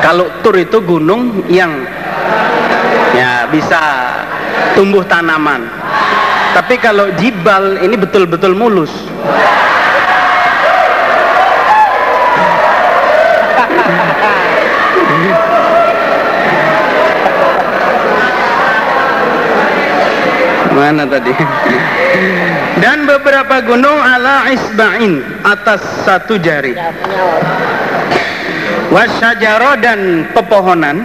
Kalau tur itu gunung yang ya bisa tumbuh tanaman. Tapi kalau jibal ini betul-betul mulus. Mana tadi? Dan beberapa gunung ala isba'in atas satu jari. Wasyajaro dan pepohonan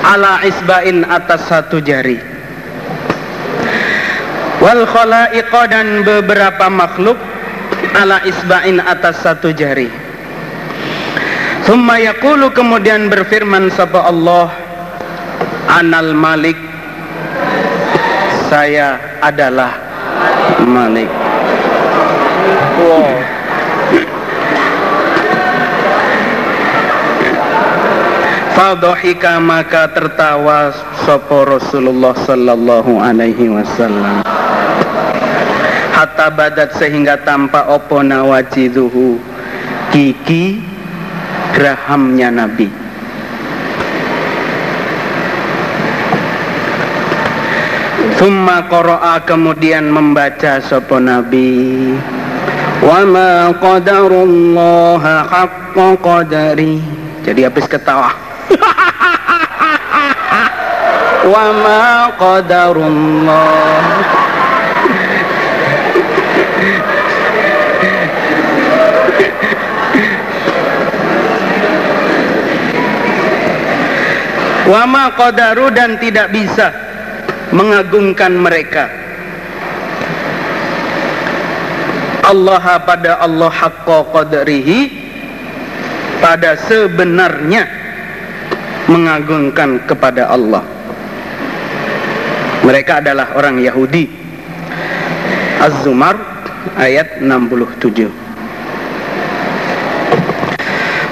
ala isba'in atas satu jari. Wal khalaiqa dan beberapa makhluk ala isba'in atas satu jari. Thumma yaqulu kemudian berfirman sapa Allah Anal Malik saya adalah Malik. Wow. Fadhika maka tertawa sopo Rasulullah sallallahu alaihi wasallam. Hatta badat sehingga tampak opo nawajiduhu gigi gerahamnya Nabi. Thumma qara'a kemudian membaca sapa Nabi. Wa ma qadarullaha haqqa qadari. Jadi habis ketawa. (laughs) Wa ma qadarullah. (laughs) Wa ma qadaru dan tidak bisa mengagungkan mereka. Allah pada Allah haqqa qadrihi pada sebenarnya mengagungkan kepada Allah. Mereka adalah orang Yahudi. Az-Zumar ayat 67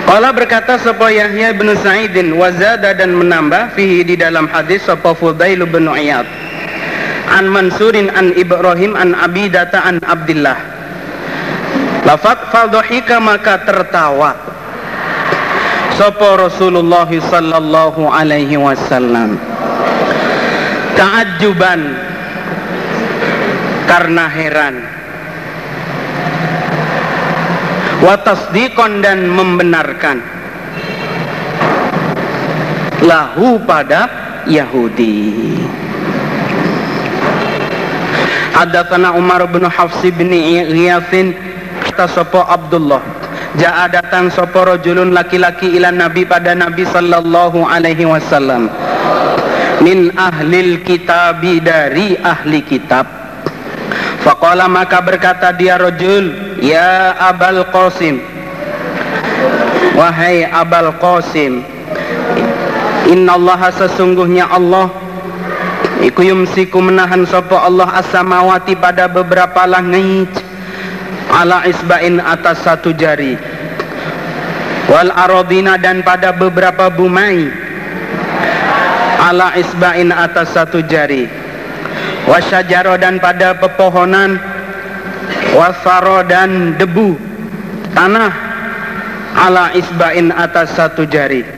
Allah berkata sapa Yahya bin Sa'idin wazada dan menambah fihi di dalam hadis sapa Fudail bin Iyad. An Mansurin an Ibrahim an Abidata an Abdullah lafat fadhika maka tertawa. Sapa Rasulullah sallallahu alaihi wasallam. Ta'ajjuban. Karena heran wa tasdiqan dan membenarkan. Lahu pada Yahudi. Hadatsana Umar bin Hafs bin Ghiyasin kata sapa Abdullah. Ja'a datang sapa rajulun laki-laki ila Nabi pada Nabi sallallahu alaihi wasallam. Min ahlil kitabi dari ahli kitab Faqala maka berkata dia rajul ya Abal Qasim. Wahai Abal Qasim Inna Allah sesungguhnya Allah Iku yumsiku menahan sopo Allah as-samawati pada beberapa langit ala isbain atas satu jari wal arodina dan pada beberapa bumai ala isbain atas satu jari wasyajaro dan pada pepohonan. Wasaro dan debu. Tanah. Ala isbain atas satu jari